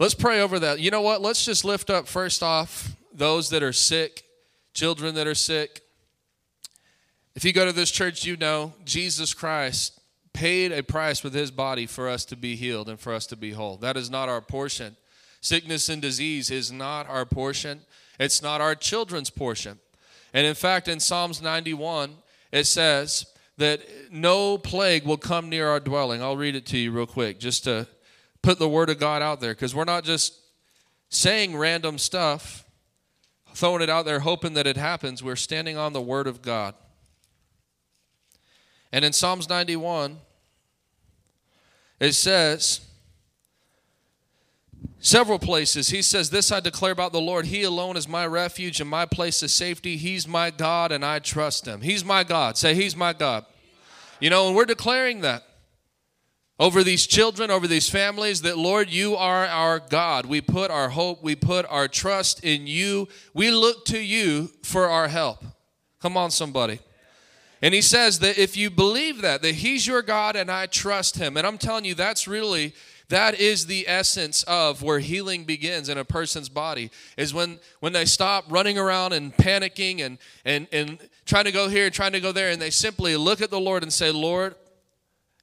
Let's pray over that. You know what? Let's just lift up first off those that are sick, children that are sick. If you go to this church, you know Jesus Christ paid a price with his body for us to be healed and for us to be whole. That is not our portion. Sickness and disease is not our portion, it's not our children's portion. And in fact, in Psalms 91, it says that no plague will come near our dwelling. I'll read it to you real quick just to put the word of God out there because we're not just saying random stuff, throwing it out there, hoping that it happens. We're standing on the word of God. And in Psalms 91, it says, several places, he says, This I declare about the Lord. He alone is my refuge and my place of safety. He's my God and I trust him. He's my God. Say, He's my God. You know, and we're declaring that over these children, over these families, that Lord, you are our God. We put our hope, we put our trust in you. We look to you for our help. Come on, somebody. And he says that if you believe that, that he's your God and I trust him. And I'm telling you, that's really that is the essence of where healing begins in a person's body is when when they stop running around and panicking and and and trying to go here and trying to go there and they simply look at the lord and say lord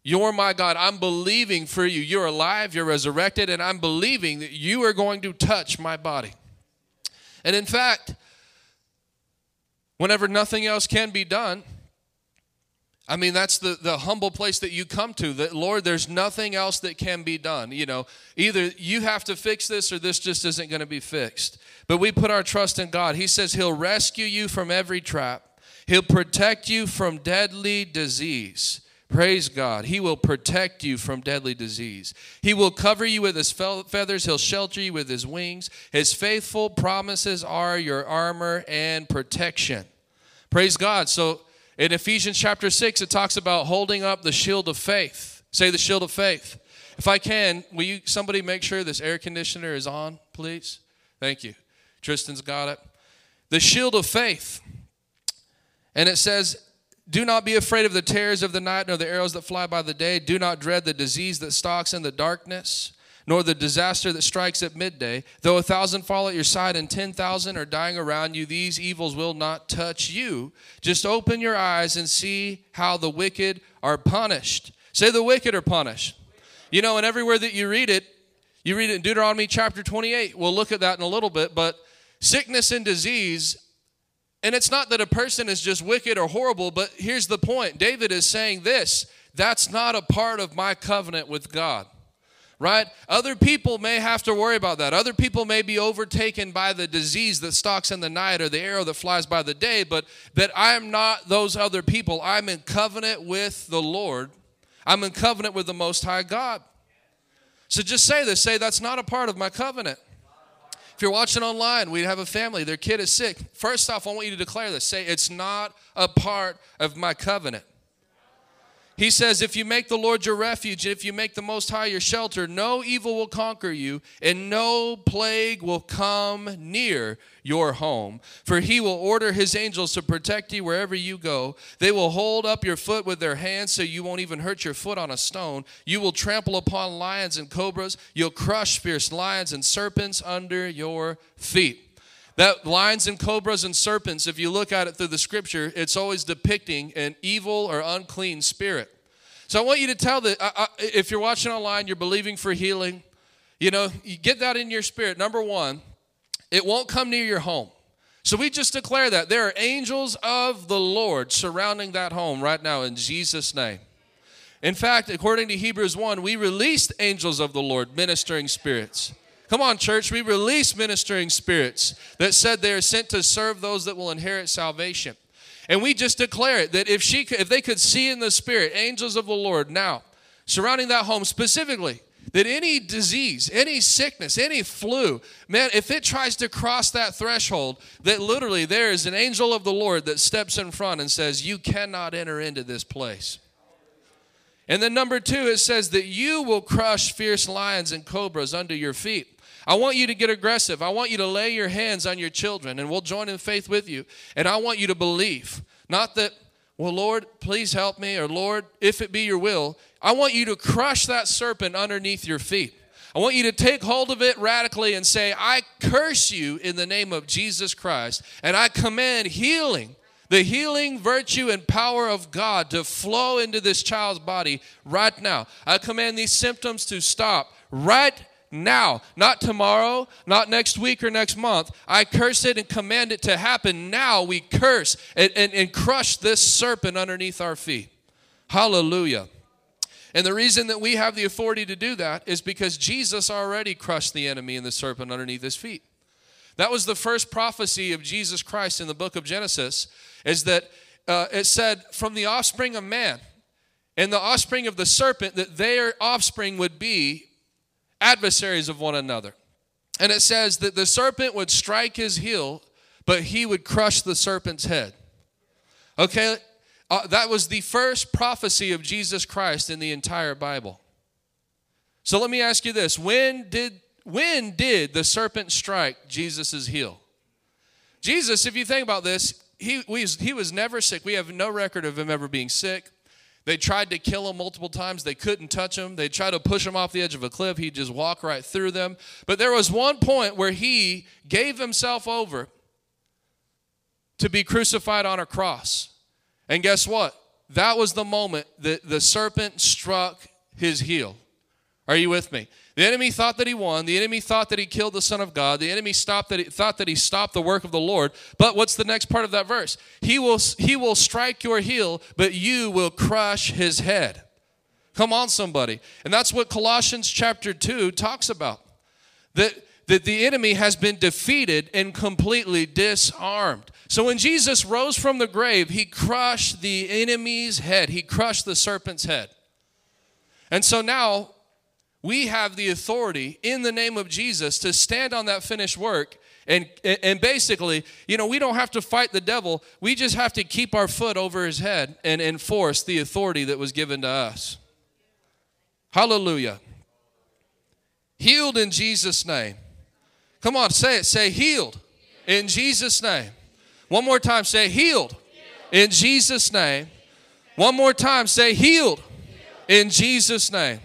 you're my God. I'm believing for you. You're alive, you're resurrected, and I'm believing that you are going to touch my body. And in fact, whenever nothing else can be done, I mean, that's the, the humble place that you come to. That, Lord, there's nothing else that can be done. You know, either you have to fix this or this just isn't going to be fixed. But we put our trust in God. He says He'll rescue you from every trap, He'll protect you from deadly disease. Praise God. He will protect you from deadly disease. He will cover you with his feathers. He'll shelter you with his wings. His faithful promises are your armor and protection. Praise God. So in Ephesians chapter 6, it talks about holding up the shield of faith. Say the shield of faith. If I can, will you somebody make sure this air conditioner is on, please? Thank you. Tristan's got it. The shield of faith. And it says, do not be afraid of the terrors of the night, nor the arrows that fly by the day. Do not dread the disease that stalks in the darkness, nor the disaster that strikes at midday. Though a thousand fall at your side and ten thousand are dying around you, these evils will not touch you. Just open your eyes and see how the wicked are punished. Say the wicked are punished. You know, and everywhere that you read it, you read it in Deuteronomy chapter 28. We'll look at that in a little bit, but sickness and disease and it's not that a person is just wicked or horrible, but here's the point David is saying this that's not a part of my covenant with God. Right? Other people may have to worry about that. Other people may be overtaken by the disease that stalks in the night or the arrow that flies by the day, but that I'm not those other people. I'm in covenant with the Lord. I'm in covenant with the Most High God. So just say this say, that's not a part of my covenant. If you're watching online, we have a family, their kid is sick. First off, I want you to declare this say, It's not a part of my covenant. He says, If you make the Lord your refuge, and if you make the Most High your shelter, no evil will conquer you, and no plague will come near your home. For he will order his angels to protect you wherever you go. They will hold up your foot with their hands so you won't even hurt your foot on a stone. You will trample upon lions and cobras. You'll crush fierce lions and serpents under your feet. That lions and cobras and serpents, if you look at it through the scripture, it's always depicting an evil or unclean spirit. So I want you to tell that if you're watching online, you're believing for healing, you know, you get that in your spirit. Number one, it won't come near your home. So we just declare that there are angels of the Lord surrounding that home right now in Jesus' name. In fact, according to Hebrews 1, we released angels of the Lord, ministering spirits. Come on, church. We release ministering spirits that said they are sent to serve those that will inherit salvation. And we just declare it that if she could, if they could see in the spirit angels of the Lord now surrounding that home specifically, that any disease, any sickness, any flu, man, if it tries to cross that threshold, that literally there is an angel of the Lord that steps in front and says, You cannot enter into this place. And then number two, it says that you will crush fierce lions and cobras under your feet. I want you to get aggressive. I want you to lay your hands on your children, and we'll join in faith with you. And I want you to believe. Not that, well, Lord, please help me, or Lord, if it be your will. I want you to crush that serpent underneath your feet. I want you to take hold of it radically and say, I curse you in the name of Jesus Christ, and I command healing the healing virtue and power of God to flow into this child's body right now. I command these symptoms to stop right now, not tomorrow, not next week or next month. I curse it and command it to happen now. We curse and, and, and crush this serpent underneath our feet. Hallelujah. And the reason that we have the authority to do that is because Jesus already crushed the enemy and the serpent underneath his feet. That was the first prophecy of Jesus Christ in the book of Genesis, is that uh, it said, from the offspring of man and the offspring of the serpent, that their offspring would be adversaries of one another. And it says that the serpent would strike his heel, but he would crush the serpent's head. Okay, uh, that was the first prophecy of Jesus Christ in the entire Bible. So let me ask you this when did when did the serpent strike Jesus' heel? Jesus, if you think about this, he, we, he was never sick. We have no record of him ever being sick. They tried to kill him multiple times. They couldn't touch him. They tried to push him off the edge of a cliff. He'd just walk right through them. But there was one point where he gave himself over to be crucified on a cross. And guess what? That was the moment that the serpent struck his heel. Are you with me? The enemy thought that he won. The enemy thought that he killed the Son of God. The enemy stopped that he, thought that he stopped the work of the Lord. But what's the next part of that verse? He will, he will strike your heel, but you will crush his head. Come on, somebody. And that's what Colossians chapter 2 talks about. That, that the enemy has been defeated and completely disarmed. So when Jesus rose from the grave, he crushed the enemy's head, he crushed the serpent's head. And so now we have the authority in the name of Jesus to stand on that finished work. And, and basically, you know, we don't have to fight the devil. We just have to keep our foot over his head and enforce the authority that was given to us. Hallelujah. Healed in Jesus' name. Come on, say it. Say healed in Jesus' name. One more time, say healed in Jesus' name. One more time, say healed in Jesus' name.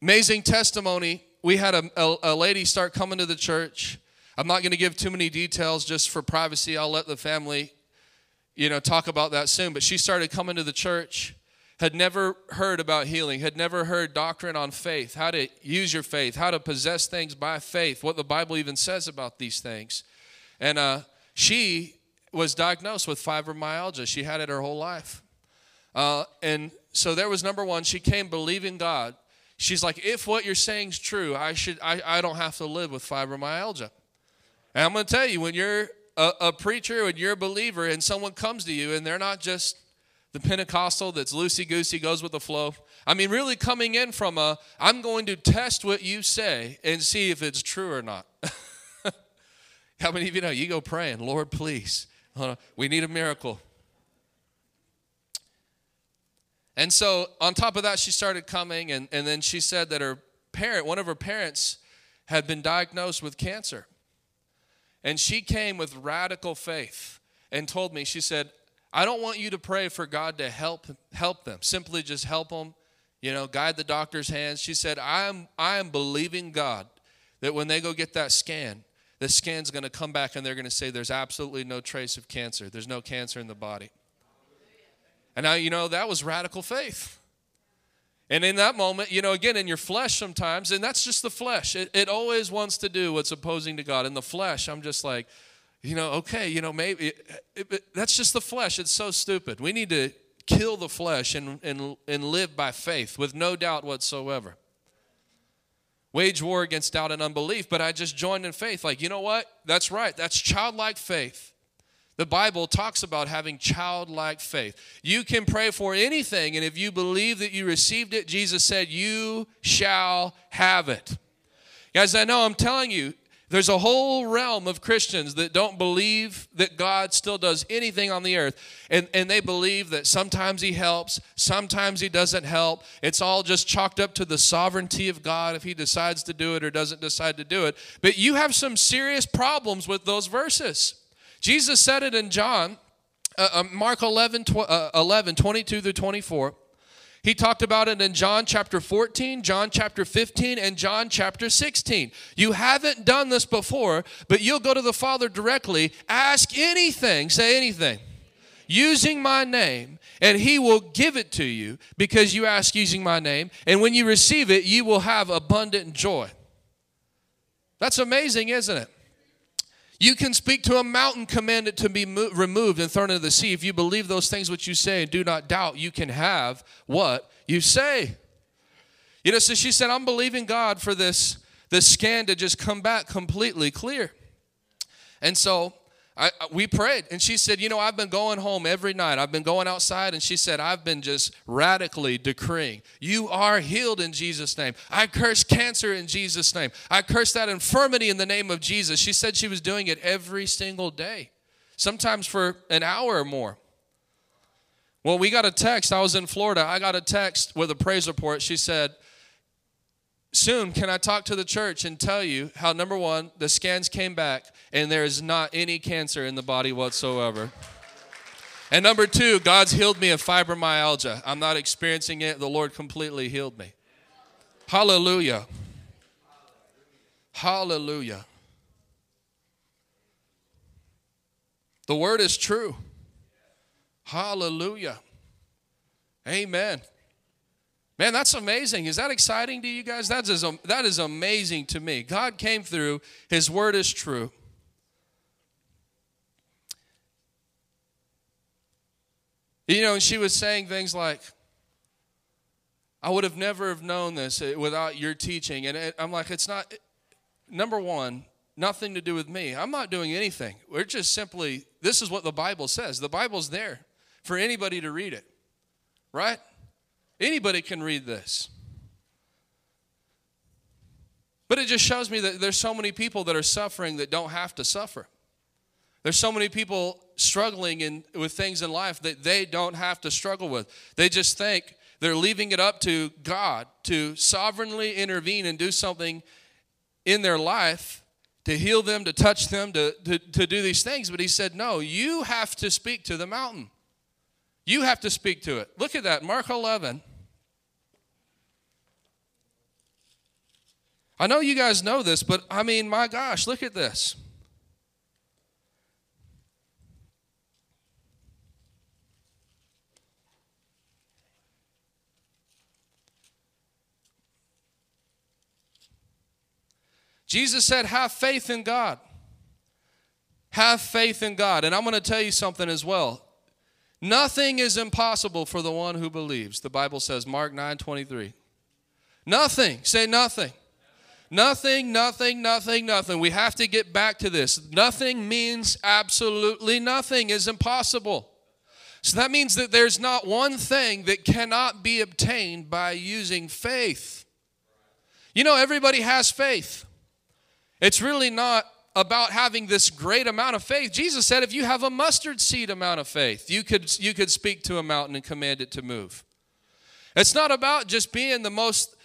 Amazing testimony. We had a, a, a lady start coming to the church. I'm not going to give too many details just for privacy. I'll let the family, you know, talk about that soon. But she started coming to the church, had never heard about healing, had never heard doctrine on faith, how to use your faith, how to possess things by faith, what the Bible even says about these things. And uh, she was diagnosed with fibromyalgia. She had it her whole life. Uh, and so there was number one, she came believing God she's like, if what you're saying is true, I should I, I don't have to live with fibromyalgia. And I'm to tell you, when you're a, a preacher and you're a believer, and someone comes to you, and they're not just the Pentecostal that's loosey goosey, goes with the flow. I mean, really coming in from a, I'm going to test what you say and see if it's true or not. How many of you know you go praying, Lord, please, we need a miracle. And so on top of that, she started coming, and, and then she said that her parent, one of her parents, had been diagnosed with cancer. And she came with radical faith and told me, she said, I don't want you to pray for God to help help them. Simply just help them, you know, guide the doctor's hands. She said, I am I am believing God that when they go get that scan, the scan's going to come back and they're going to say there's absolutely no trace of cancer. There's no cancer in the body. And now, you know, that was radical faith. And in that moment, you know, again, in your flesh sometimes, and that's just the flesh, it, it always wants to do what's opposing to God. In the flesh, I'm just like, you know, okay, you know, maybe it, it, that's just the flesh. It's so stupid. We need to kill the flesh and, and, and live by faith with no doubt whatsoever. Wage war against doubt and unbelief, but I just joined in faith. Like, you know what? That's right. That's childlike faith The Bible talks about having childlike faith. You can pray for anything, and if you believe that you received it, Jesus said, You shall have it. Guys, I know I'm telling you, there's a whole realm of Christians that don't believe that God still does anything on the earth. And, and they believe that sometimes He helps, sometimes He doesn't help. It's all just chalked up to the sovereignty of God if He decides to do it or doesn't decide to do it. But you have some serious problems with those verses. Jesus said it in John, uh, uh, Mark 11, tw- uh, 11, 22 through 24. He talked about it in John chapter 14, John chapter 15, and John chapter 16. You haven't done this before, but you'll go to the Father directly, ask anything, say anything, using my name, and he will give it to you because you ask using my name. And when you receive it, you will have abundant joy. That's amazing, isn't it? You can speak to a mountain, command it to be mo- removed and thrown into the sea. If you believe those things which you say and do not doubt, you can have what you say. You know, so she said, I'm believing God for this, this scan to just come back completely clear. And so I, we prayed, and she said, You know, I've been going home every night. I've been going outside, and she said, I've been just radically decreeing, You are healed in Jesus' name. I curse cancer in Jesus' name. I curse that infirmity in the name of Jesus. She said she was doing it every single day, sometimes for an hour or more. Well, we got a text. I was in Florida. I got a text with a praise report. She said, Soon, can I talk to the church and tell you how, number one, the scans came back and there is not any cancer in the body whatsoever? And number two, God's healed me of fibromyalgia. I'm not experiencing it. The Lord completely healed me. Hallelujah. Hallelujah. The word is true. Hallelujah. Amen. Man, that's amazing. Is that exciting to you guys? That is, that is amazing to me. God came through, His word is true. You know, and she was saying things like, I would have never have known this eh, without your teaching. And I'm like, it's not, eh, number one, nothing to do with me. I'm not doing anything. We're just simply, this is what the Bible says. The Bible's there for anybody to read it, right? Anybody can read this. But it just shows me that there's so many people that are suffering that don't have to suffer. There's so many people struggling in, with things in life that they don't have to struggle with. They just think they're leaving it up to God to sovereignly intervene and do something in their life to heal them, to touch them, to, to, to do these things. But he said, No, you have to speak to the mountain. You have to speak to it. Look at that, Mark 11. I know you guys know this, but I mean, my gosh, look at this. Jesus said, Have faith in God. Have faith in God. And I'm going to tell you something as well. Nothing is impossible for the one who believes. The Bible says, Mark 9 23. Nothing. Say nothing. Nothing, nothing, nothing, nothing. We have to get back to this. Nothing means absolutely nothing is impossible. So that means that there's not one thing that cannot be obtained by using faith. You know, everybody has faith. It's really not about having this great amount of faith. Jesus said if you have a mustard seed amount of faith, you could, you could speak to a mountain and command it to move. It's not about just being the most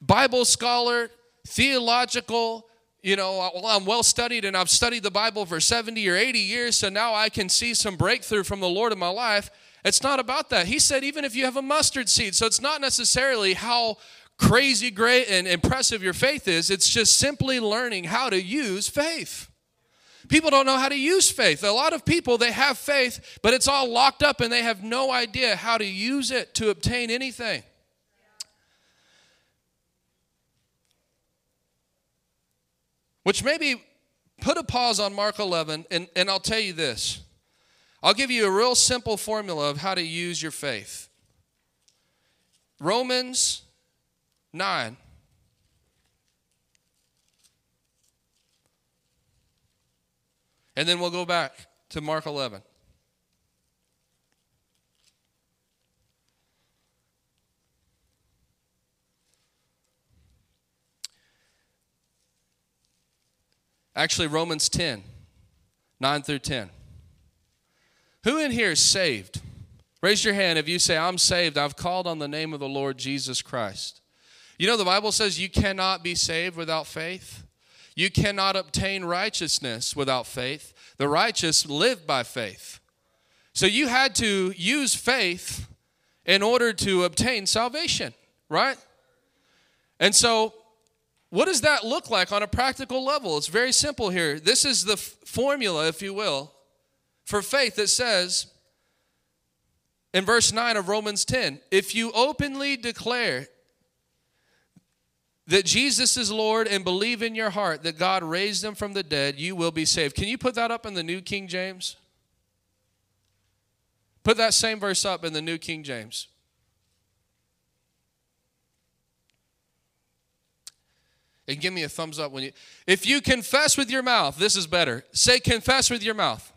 Bible scholar, theological, you know, well, I'm well studied and I've studied the Bible for 70 or 80 years, so now I can see some breakthrough from the Lord in my life. It's not about that. He said, even if you have a mustard seed, so it's not necessarily how crazy great and impressive your faith is, it's just simply learning how to use faith. People don't know how to use faith. A lot of people, they have faith, but it's all locked up and they have no idea how to use it to obtain anything. Which maybe put a pause on Mark 11, and, and I'll tell you this. I'll give you a real simple formula of how to use your faith. Romans 9. And then we'll go back to Mark 11. Actually, Romans 10, 9 through 10. Who in here is saved? Raise your hand if you say, I'm saved. I've called on the name of the Lord Jesus Christ. You know, the Bible says you cannot be saved without faith. You cannot obtain righteousness without faith. The righteous live by faith. So you had to use faith in order to obtain salvation, right? And so what does that look like on a practical level? It's very simple here. This is the f- formula, if you will, for faith that says in verse 9 of Romans 10 if you openly declare that Jesus is Lord and believe in your heart that God raised him from the dead, you will be saved. Can you put that up in the New King James? Put that same verse up in the New King James. And give me a thumbs up when you. If you confess with your mouth, this is better. Say confess with your mouth.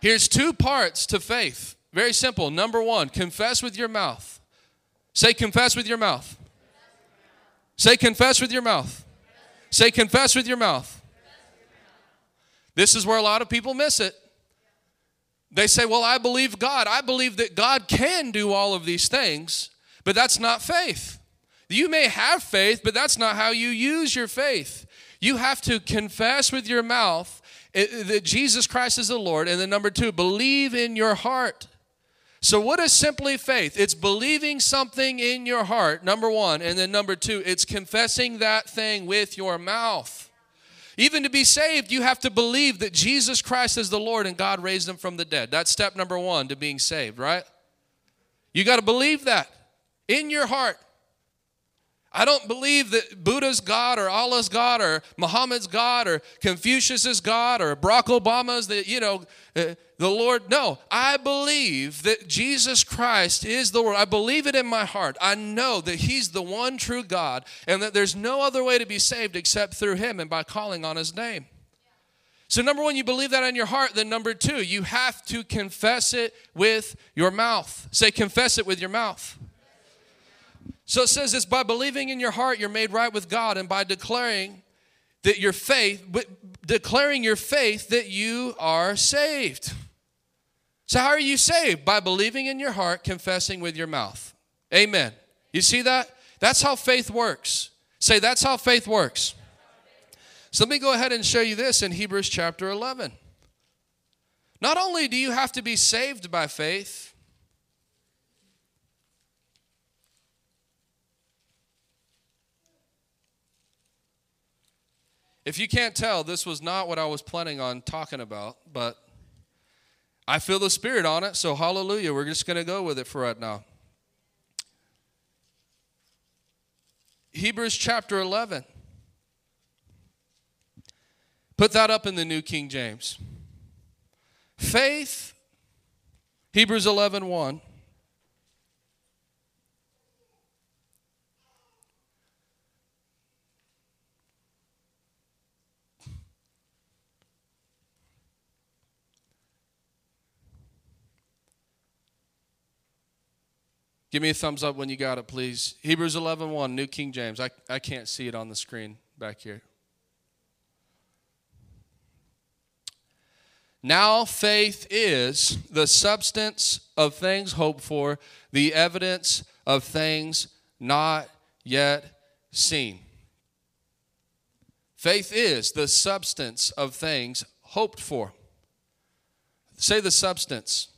Here's two parts to faith. Very simple. Number one, confess with your mouth. Say confess with your mouth. Say confess with your mouth. Say confess with your mouth. This is where a lot of people miss it. They say, Well, I believe God. I believe that God can do all of these things, but that's not faith. You may have faith, but that's not how you use your faith. You have to confess with your mouth eh, eh, that Jesus Christ is the Lord. And then, number two, believe in your heart. So, what is simply faith? It's believing something in your heart, number one. And then, number two, it's confessing that thing with your mouth. Even to be saved, you have to believe that Jesus Christ is the Lord and God raised him from the dead. That's step number one to being saved, right? You got to believe that in your heart. I don't believe that Buddha's God or Allah's God or Muhammad's God or Confucius's God or Barack Obama's the you know uh, the Lord. No, I believe that Jesus Christ is the Lord. I believe it in my heart. I know that He's the one true God and that there's no other way to be saved except through Him and by calling on His name. So, number one, you believe that in your heart. Then, number two, you have to confess it with your mouth. Say, confess it with your mouth. So it says it's by believing in your heart you're made right with God and by declaring that your faith, declaring your faith that you are saved. So, how are you saved? By believing in your heart, confessing with your mouth. Amen. You see that? That's how faith works. Say, that's how faith works. So, let me go ahead and show you this in Hebrews chapter 11. Not only do you have to be saved by faith, If you can't tell, this was not what I was planning on talking about, but I feel the Spirit on it, so hallelujah. We're just going to go with it for right now. Hebrews chapter 11. Put that up in the New King James. Faith, Hebrews 11 1. Give me a thumbs up when you got it, please. Hebrews 11 1, New King James. I, I can't see it on the screen back here. Now faith is the substance of things hoped for, the evidence of things not yet seen. Faith is the substance of things hoped for. Say the substance.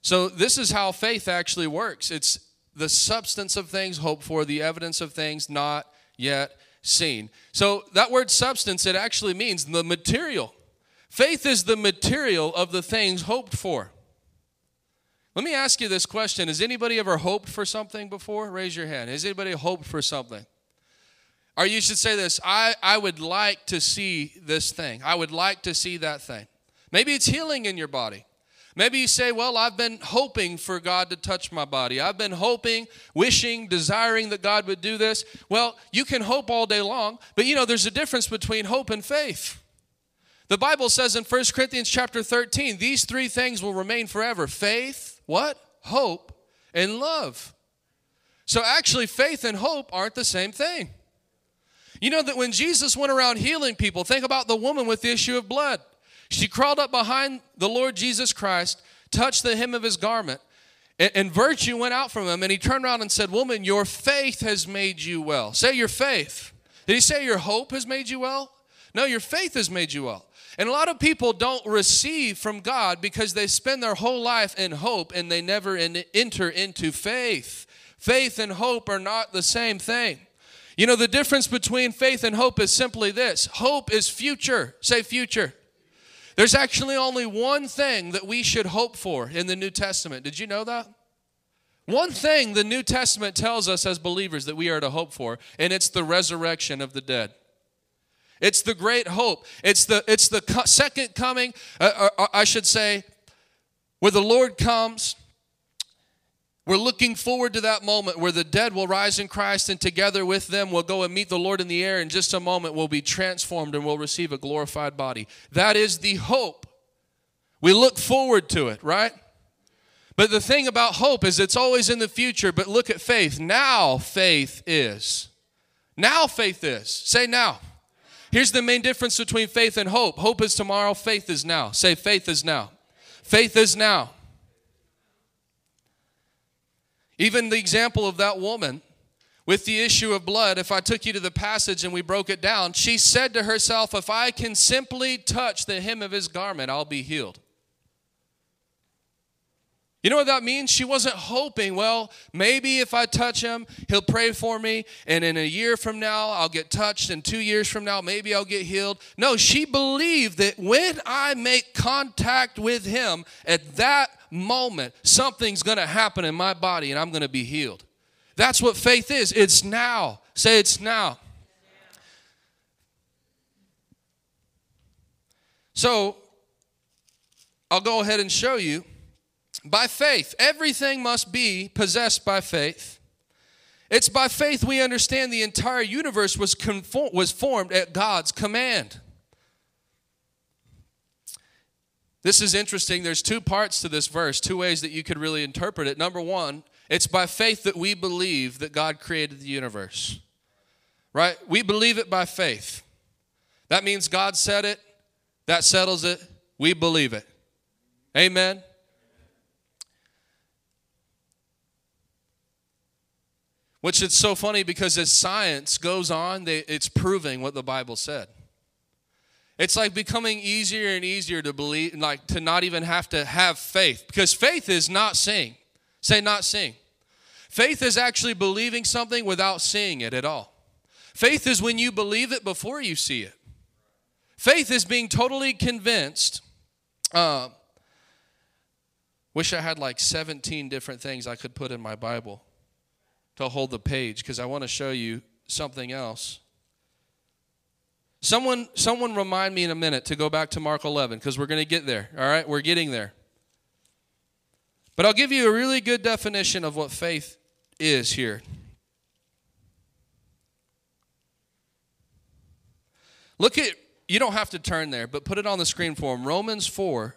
So, this is how faith actually works it's the substance of things hoped for, the evidence of things not yet seen. So, that word substance, it actually means the material. Faith is the material of the things hoped for. Let me ask you this question Has anybody ever hoped for something before? Raise your hand. Has anybody hoped for something? Or you should say this I, I would like to see this thing. I would like to see that thing. Maybe it's healing in your body. Maybe you say, Well, I've been hoping for God to touch my body. I've been hoping, wishing, desiring that God would do this. Well, you can hope all day long, but you know, there's a difference between hope and faith. The Bible says in 1 Corinthians chapter 13, these three things will remain forever faith, what? Hope, and love. So actually, faith and hope aren't the same thing. You know that when Jesus went around healing people, think about the woman with the issue of blood. She crawled up behind the Lord Jesus Christ, touched the hem of his garment, and, and, virtue went out from him. And he turned around and said, Woman, your faith has made you well. Say your faith. Did he say your hope has made you well? No, your faith has made you well. And a lot of people don't receive from God because they spend their whole life in hope and they never in, enter into faith. Faith and hope are not the same thing. You know, the difference between faith and hope is simply this hope is future. Say future. There's actually only one thing that we should hope for in the New Testament. Did you know that? One thing the New Testament tells us as believers that we are to hope for, and it's the resurrection of the dead. It's the great hope. It's the, it's the second coming, uh, uh, I should say, where the Lord comes we're looking forward to that moment where the dead will rise in Christ and together with them we'll go and meet the Lord in the air. In just a moment, we'll be transformed and we'll receive a glorified body. That is the hope. We look forward to it, right? But the thing about hope is it's always in the future, but look at faith. Now faith is. Now faith is. Say now. Here's the main difference between faith and hope. Hope is tomorrow, faith is now. Say faith is now. Faith is now. Even the example of that woman with the issue of blood, if I took you to the passage and we broke it down, she said to herself, If I can simply touch the hem of his garment, I'll be healed. You know what that means? She wasn't hoping, well, maybe if I touch him, he'll pray for me, and in a year from now, I'll get touched, and two years from now, maybe I'll get healed. No, she believed that when I make contact with him, at that moment, something's going to happen in my body, and I'm going to be healed. That's what faith is. It's now. Say it's now. So, I'll go ahead and show you by faith. Everything must be possessed by faith. It's by faith we understand the entire universe was, conform, was formed at God's command. This is interesting. There's two parts to this verse, two ways that you could really interpret it. Number one, it's by faith that we believe that God created the universe. Right? We believe it by faith. That means God said it, that settles it. We believe it. Amen. Which is so funny because as science goes on, they, it's proving what the Bible said. It's like becoming easier and easier to believe, like to not even have to have faith because faith is not seeing. Say, not seeing. Faith is actually believing something without seeing it at all. Faith is when you believe it before you see it. Faith is being totally convinced. Uh, wish I had like 17 different things I could put in my Bible to hold the page because I want to show you something else. Someone, someone remind me in a minute to go back to Mark 11 because we're going to get there. All right, we're getting there. But I'll give you a really good definition of what faith is here. Look at, you don't have to turn there, but put it on the screen for them. Romans 4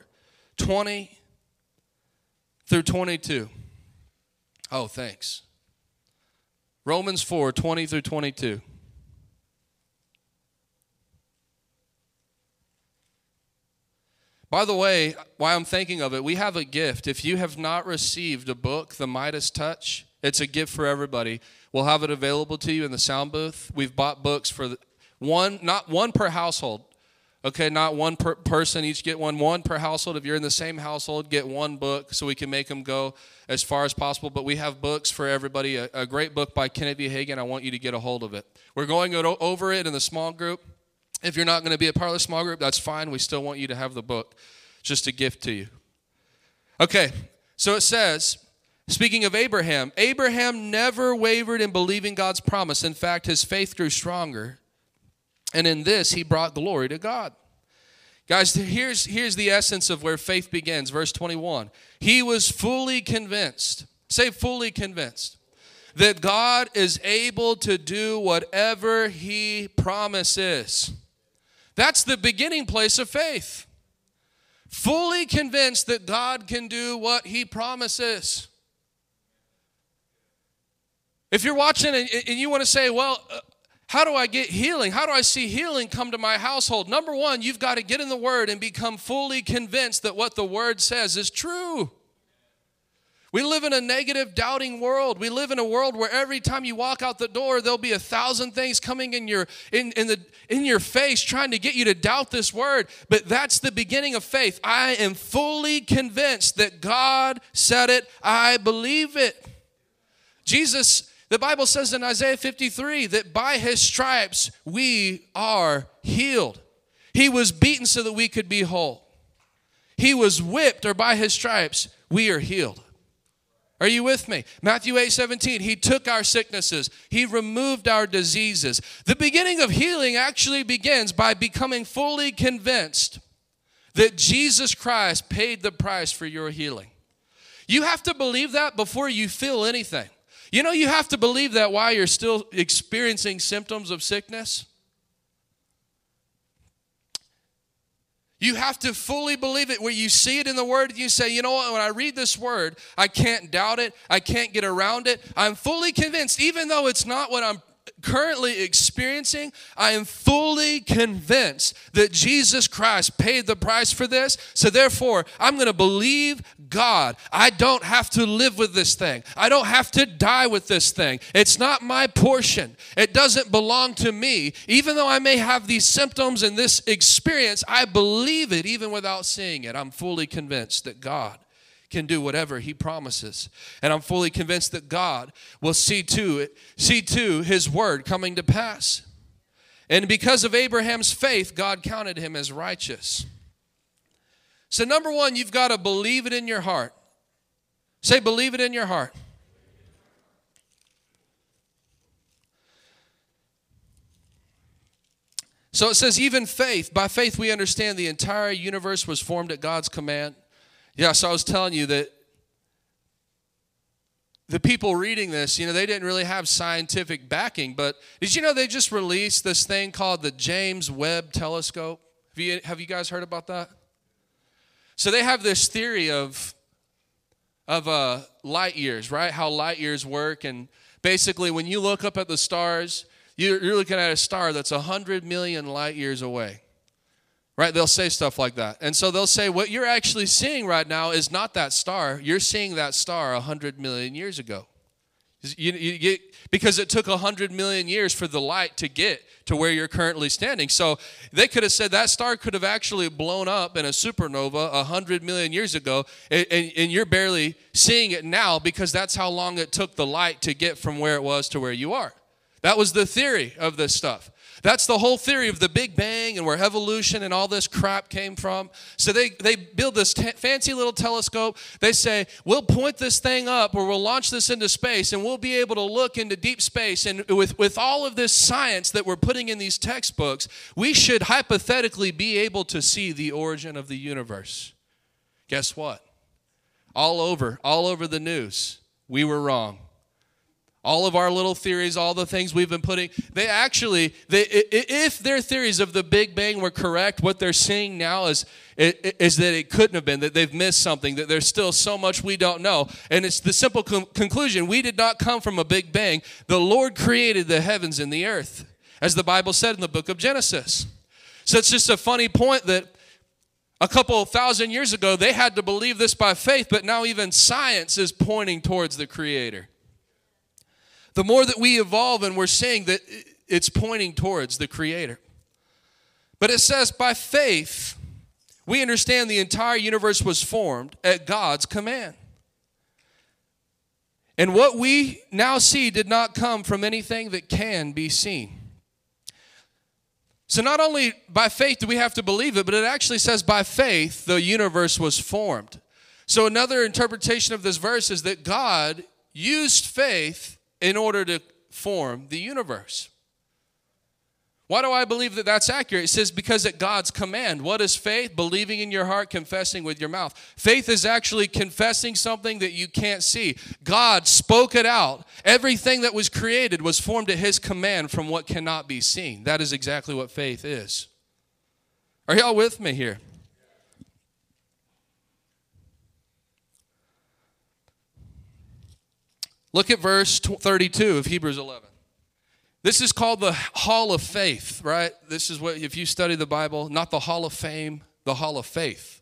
20 through 22. Oh, thanks. Romans 4 20 through 22. By the way, why I'm thinking of it, we have a gift. If you have not received a book, The Midas Touch, it's a gift for everybody. We'll have it available to you in the sound booth. We've bought books for one, not one per household. Okay, not one per person, each get one, one per household. If you're in the same household, get one book so we can make them go as far as possible. But we have books for everybody. A, a great book by Kenneth V. Hagin. I want you to get a hold of it. We're going over it in the small group. If you're not going to be a part of the small group, that's fine. We still want you to have the book. It's just a gift to you. Okay, so it says, speaking of Abraham, Abraham never wavered in believing God's promise. In fact, his faith grew stronger. And in this, he brought glory to God. Guys, here's, here's the essence of where faith begins. Verse 21. He was fully convinced. Say, fully convinced that God is able to do whatever he promises. That's the beginning place of faith. Fully convinced that God can do what he promises. If you're watching and, you want to say, well, uh, how do I get healing? How do I see healing come to my household? Number one, you've got to get in the Word and become fully convinced that what the Word says is true. We live in a negative, doubting world. We live in a world where every time you walk out the door, there'll be a thousand things coming in your in, in the in your face trying to get you to doubt this word. But that's the beginning of faith. I am fully convinced that God said it. I believe it. Jesus, the Bible says in Isaiah 53 that by his stripes we are healed. He was beaten so that we could be whole. He was whipped, or by his stripes we are healed. Are you with me? Matthew 8 17, he took our sicknesses, he removed our diseases. The beginning of healing actually begins by becoming fully convinced that Jesus Christ paid the price for your healing. You have to believe that before you feel anything. You know, you have to believe that while you're still experiencing symptoms of sickness. You have to fully believe it where you see it in the word. and You say, you know what, when I read this word, I can't doubt it. I can't get around it. I'm fully convinced, even though it's not what I'm currently experiencing, I am fully convinced that Jesus Christ paid the price for this. So therefore, I'm going to believe God. I don't have to live with this thing. I don't have to die with this thing. It's not my portion. It doesn't belong to me. Even though I may have these symptoms and this experience, I believe it even without seeing it. I'm fully convinced that God can do whatever he promises. And I'm fully convinced that God will see to it, see to his word coming to pass. And because of Abraham's faith, God counted him as righteous. So, number one, you've got to believe it in your heart. Say, believe it in your heart. So it says, even faith, by faith we understand the entire universe was formed at God's command yeah, so I was telling you that the people reading this, you know, they didn't really have scientific backing, but did you know they just released this thing called the James Webb Telescope? Have you, have you guys heard about that? So they have this theory of of uh, light years, right? How light years work, and basically, when you look up at the stars, you're, you're looking at a star that's hundred million light years away right? They'll say stuff like that. And so they'll say, what you're actually seeing right now is not that star. You're seeing that star 100 million years ago. You, you get, because it took 100 million years for the light to get to where you're currently standing. So they could have said that star could have actually blown up in a supernova 100 million years ago, and, and, and you're barely seeing it now because that's how long it took the light to get from where it was to where you are. That was the theory of this stuff. That's the whole theory of the Big Bang and where evolution and all this crap came from. So they, they build this t- fancy little telescope. They say, we'll point this thing up or we'll launch this into space and we'll be able to look into deep space. And with, with all of this science that we're putting in these textbooks, we should hypothetically be able to see the origin of the universe. Guess what? All over, all over the news, we were wrong all of our little theories all the things we've been putting they actually they, if their theories of the big bang were correct what they're seeing now is is that it couldn't have been that they've missed something that there's still so much we don't know. And it's the simple conclusion we did not come from a big bang. The lord created the heavens and the earth as the bible said in the book of genesis. So it's just a funny point that a couple thousand years ago they had to believe this by faith but now even science is pointing towards the creator the more that we evolve and we're seeing that it's pointing towards the Creator. But it says, by faith, we understand the entire universe was formed at God's command. And what we now see did not come from anything that can be seen. So, not only by faith do we have to believe it, but it actually says by faith the universe was formed. So, another interpretation of this verse is that God used faith in order to form the universe. Why do I believe that that's accurate? It says because at God's command. What is faith? Believing in your heart, confessing with your mouth. Faith is actually confessing something that you can't see. God spoke it out. Everything that was created was formed at his command from what cannot be seen. That is exactly what faith is. Are y'all with me here? Look at verse 32 of Hebrews 11. This is called the Hall of Faith, right? This is what, if you study the Bible, not the Hall of Fame, the Hall of Faith.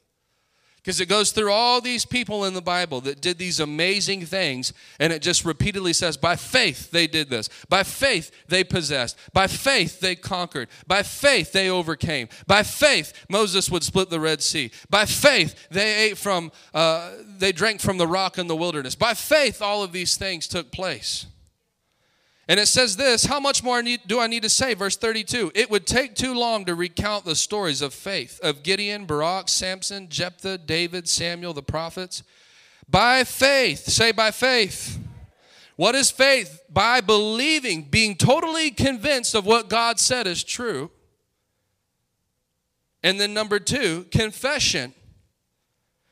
Because it goes through all these people in the Bible that did these amazing things, and it just repeatedly says, by faith they did this. By faith they possessed. By faith they conquered. By faith they overcame. By faith Moses would split the Red Sea. By faith they ate from, uh, they drank from the rock in the wilderness. By faith all of these things took place. And it says this How much more do I need to say? Verse 32 It would take too long to recount the stories of faith of Gideon, Barak, Samson, Jephthah, David, Samuel, the prophets. By faith, say by faith. What is faith? By believing, being totally convinced of what God said is true. And then number two, confession.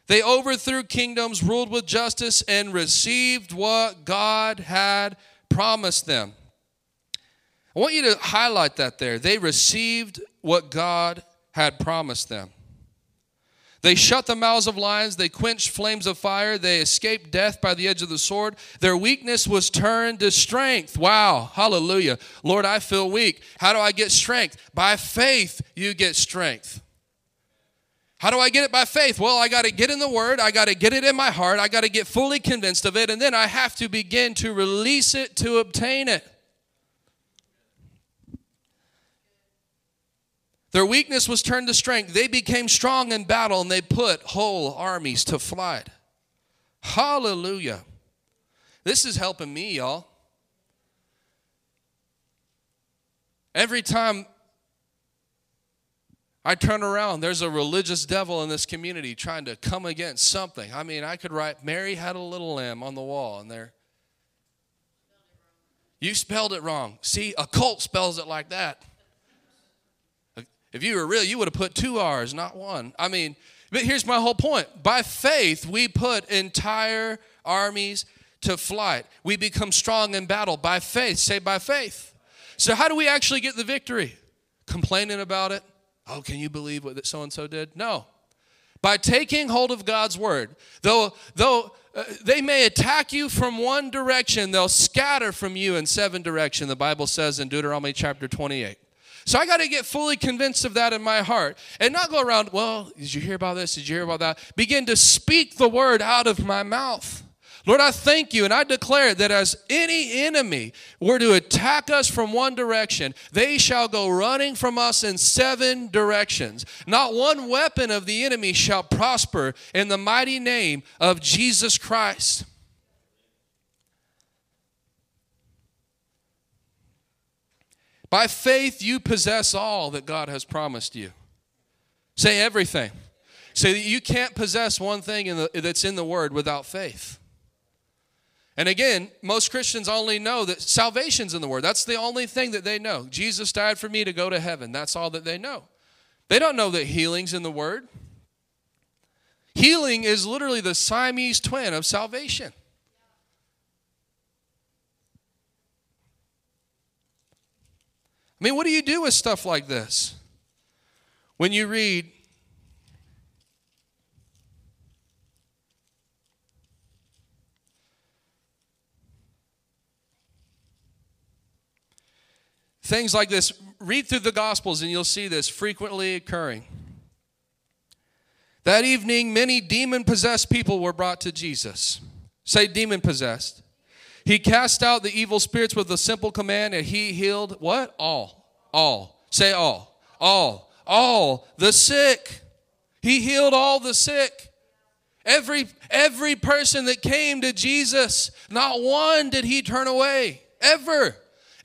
They overthrew kingdoms, ruled with justice, and received what God had promised them. I want you to highlight that there. They received what God had promised them. They shut the mouths of lions. They quenched flames of fire. They escaped death by the edge of the sword. Their weakness was turned to strength. Wow. Hallelujah. Lord, I feel weak. How do I get strength? By faith, you get strength. How do I get it by faith? Well, I got to get in the Word. I got to get it in my heart. I got to get fully convinced of it. And then I have to begin to release it to obtain it. Their weakness was turned to strength. They became strong in battle and they put whole armies to flight. Hallelujah. This is helping me, y'all. Every time I turn around, there's a religious devil in this community trying to come against something. I mean, I could write, Mary had a little lamb on the wall, and there. You spelled it wrong. See, a cult spells it like that. If you were real, you would have put two R's, not one. I mean, but here's my whole point. By faith, we put entire armies to flight. We become strong in battle by faith. Say by faith. So, how do we actually get the victory? Complaining about it, Oh, can you believe what so and so did? No. By taking hold of God's word, though, though uh, they may attack you from one direction, they'll scatter from you in seven directions, the Bible says in Deuteronomy chapter 28. So I got to get fully convinced of that in my heart and not go around, well, did you hear about this? Did you hear about that? Begin to speak the word out of my mouth. Lord, I thank you and I declare that as any enemy were to attack us from one direction, they shall go running from us in seven directions. Not one weapon of the enemy shall prosper in the mighty name of Jesus Christ. By faith, you possess all that God has promised you. Say everything. Say that you can't possess one thing in the, that's in the Word without faith. And again, most Christians only know that salvation's in the Word. That's the only thing that they know. Jesus died for me to go to heaven. That's all that they know. They don't know that healing's in the Word. Healing is literally the Siamese twin of salvation. I mean, what do you do with stuff like this? When you read Things like this. Read through the Gospels and you'll see this frequently occurring. That evening, many demon possessed people were brought to Jesus. Say, demon possessed. He cast out the evil spirits with a simple command and he healed what? All. All. Say all. All. All the sick. He healed all the sick. Every every person that came to Jesus, not one did he turn away. Ever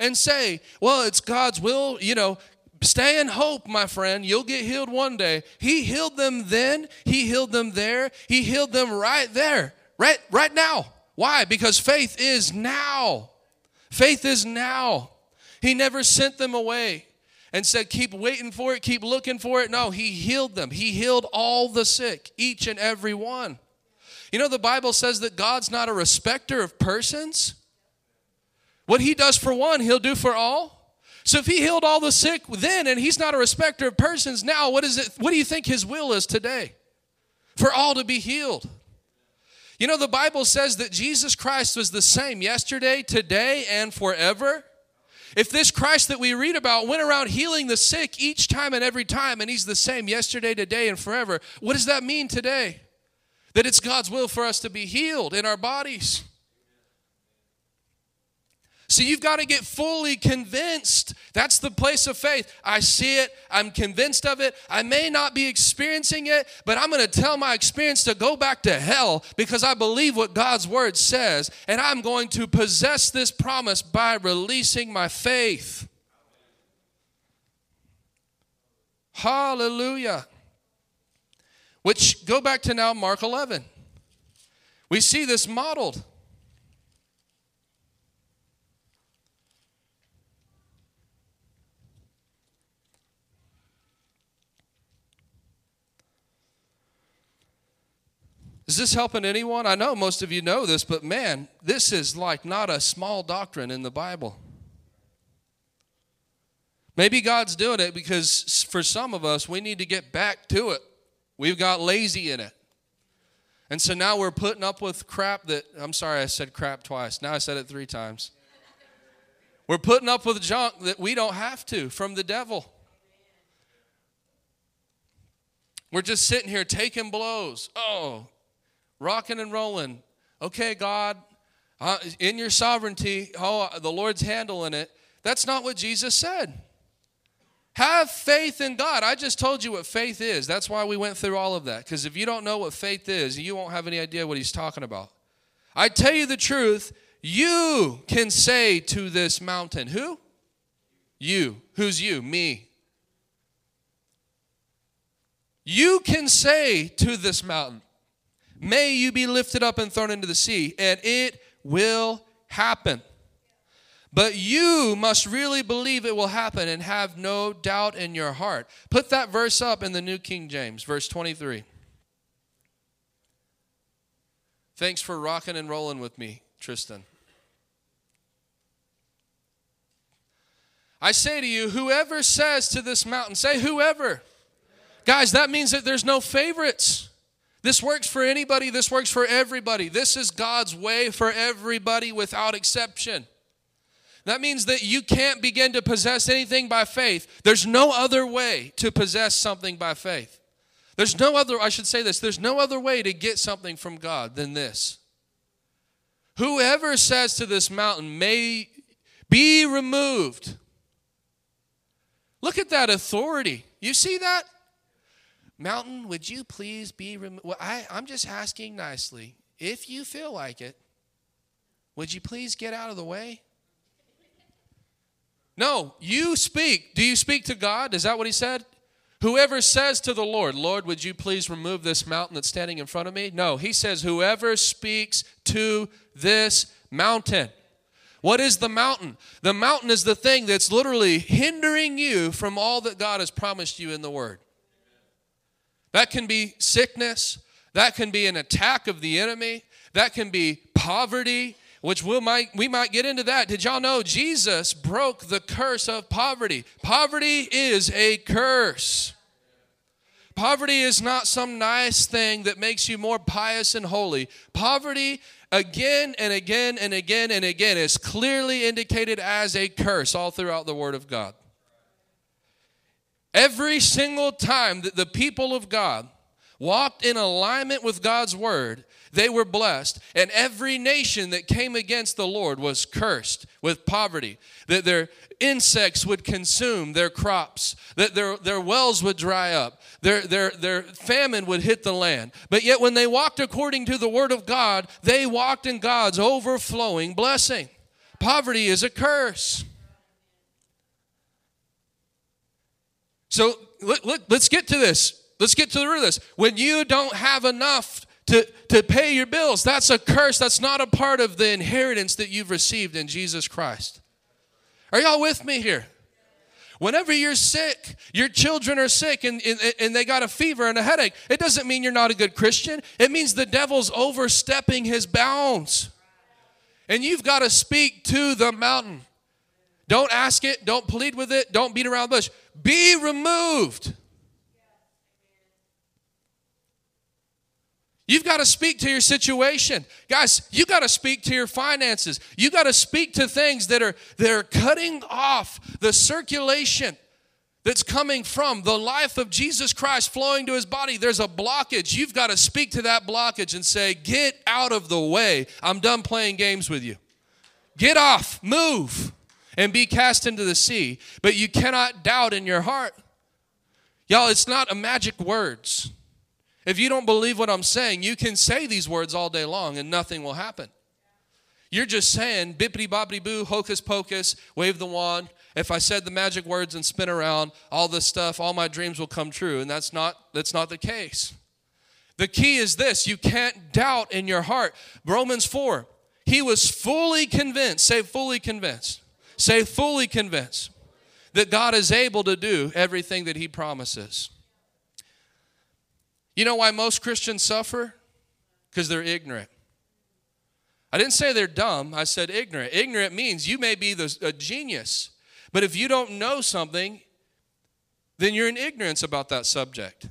and say, well, it's God's will, you know, stay in hope, my friend. You'll get healed one day. He healed them then, He healed them there, He healed them right there, right, right now. Why? Because faith is now. Faith is now. He never sent them away and said, Keep waiting for it, keep looking for it. No, He healed them. He healed all the sick, each and every one. You know, the Bible says that God's not a respecter of persons. What he does for one, he'll do for all. So if he healed all the sick then and he's not a respecter of persons now, what is it what do you think his will is today? For all to be healed. You know the Bible says that Jesus Christ was the same yesterday, today and forever. If this Christ that we read about went around healing the sick each time and every time and he's the same yesterday, today and forever, what does that mean today? That it's God's will for us to be healed in our bodies. So you've got to get fully convinced. That's the place of faith. I see it. I'm convinced of it. I may not be experiencing it, but I'm going to tell my experience to go back to hell because I believe what God's word says. And I'm going to possess this promise by releasing my faith. Hallelujah. Which, go back to now Mark 11. We see this modeled. Is this helping anyone? I know most of you know this, but man, this is like not a small doctrine in the Bible. Maybe God's doing it because for some of us, we need to get back to it. We've got lazy in it. And so now we're putting up with crap that, I'm sorry, I said crap twice. Now I said it three times. We're putting up with junk that we don't have to from the devil. We're just sitting here taking blows. Oh, rocking and rolling. Okay, God, uh, in your sovereignty, oh, the Lord's handling it. That's not what Jesus said. Have faith in God. I just told you what faith is. That's why we went through all of that. Because if you don't know what faith is, you won't have any idea what he's talking about. I tell you the truth, you can say to this mountain, who? You. Who's you? Me. You can say to this mountain, May you be lifted up and thrown into the sea, and it will happen. But you must really believe it will happen and have no doubt in your heart. Put that verse up in the New King James, verse 23. Thanks for rocking and rolling with me, Tristan. I say to you, whoever says to this mountain, say whoever. Guys, that means that there's no favorites. This works for anybody, this works for everybody. This is God's way for everybody without exception. That means that you can't begin to possess anything by faith. There's no other way to possess something by faith. There's no other, I should say this, there's no other way to get something from God than this. Whoever says to this mountain, may be removed. Look at that authority. You see that? Mountain, would you please be removed? Well, I, I'm just asking nicely. If you feel like it, would you please get out of the way? No, you speak. Do you speak to God? Is that what he said? Whoever says to the Lord, Lord, would you please remove this mountain that's standing in front of me? No, he says, whoever speaks to this mountain. What is the mountain? The mountain is the thing that's literally hindering you from all that God has promised you in the Word. That can be sickness. That can be an attack of the enemy. That can be poverty, which we might, we might get into that. Did y'all know Jesus broke the curse of poverty? Poverty is a curse. Poverty is not some nice thing that makes you more pious and holy. Poverty, again and again and again and again, is clearly indicated as a curse all throughout the Word of God. Every single time that the people of God walked in alignment with God's word, they were blessed. And every nation that came against the Lord was cursed with poverty, that their insects would consume their crops, that their, their wells would dry up, their, their, their famine would hit the land. But yet, when they walked according to the word of God, they walked in God's overflowing blessing. Poverty is a curse. So look, look, let's get to this. Let's get to the root of this. When you don't have enough to, to pay your bills, that's a curse. That's not a part of the inheritance that you've received in Jesus Christ. Are y'all with me here? Whenever you're sick, your children are sick and, and, and, they got a fever and a headache, it doesn't mean you're not a good Christian. It means the devil's overstepping his bounds. And you've got to speak to the mountain. Don't ask it. Don't plead with it. Don't beat around the bush. Be removed. You've got to speak to your situation. Guys, You've got to speak to your finances. You've got to speak to things that are that are cutting off the circulation that's coming from the life of Jesus Christ flowing to his body. There's a blockage. You've got to speak to that blockage and say, "Get out of the way. I'm done playing games with you. Get off, move." And be cast into the sea. But you cannot doubt in your heart. Y'all, it's not a magic words. If you don't believe what I'm saying, you can say these words all day long and nothing will happen. You're just saying bippity boppity boo, hocus pocus, wave the wand. If I said the magic words and spin around, all this stuff, all my dreams will come true. And that's not that's not the case. The key is this you can't doubt in your heart. Romans 4, he was fully convinced, say fully convinced, say fully convinced that God is able to do everything that he promises. You know why most Christians suffer? Because they're ignorant. I didn't say they're dumb, I said ignorant. Ignorant means you may be the, a genius, but if you don't know something, then you're in ignorance about that subject.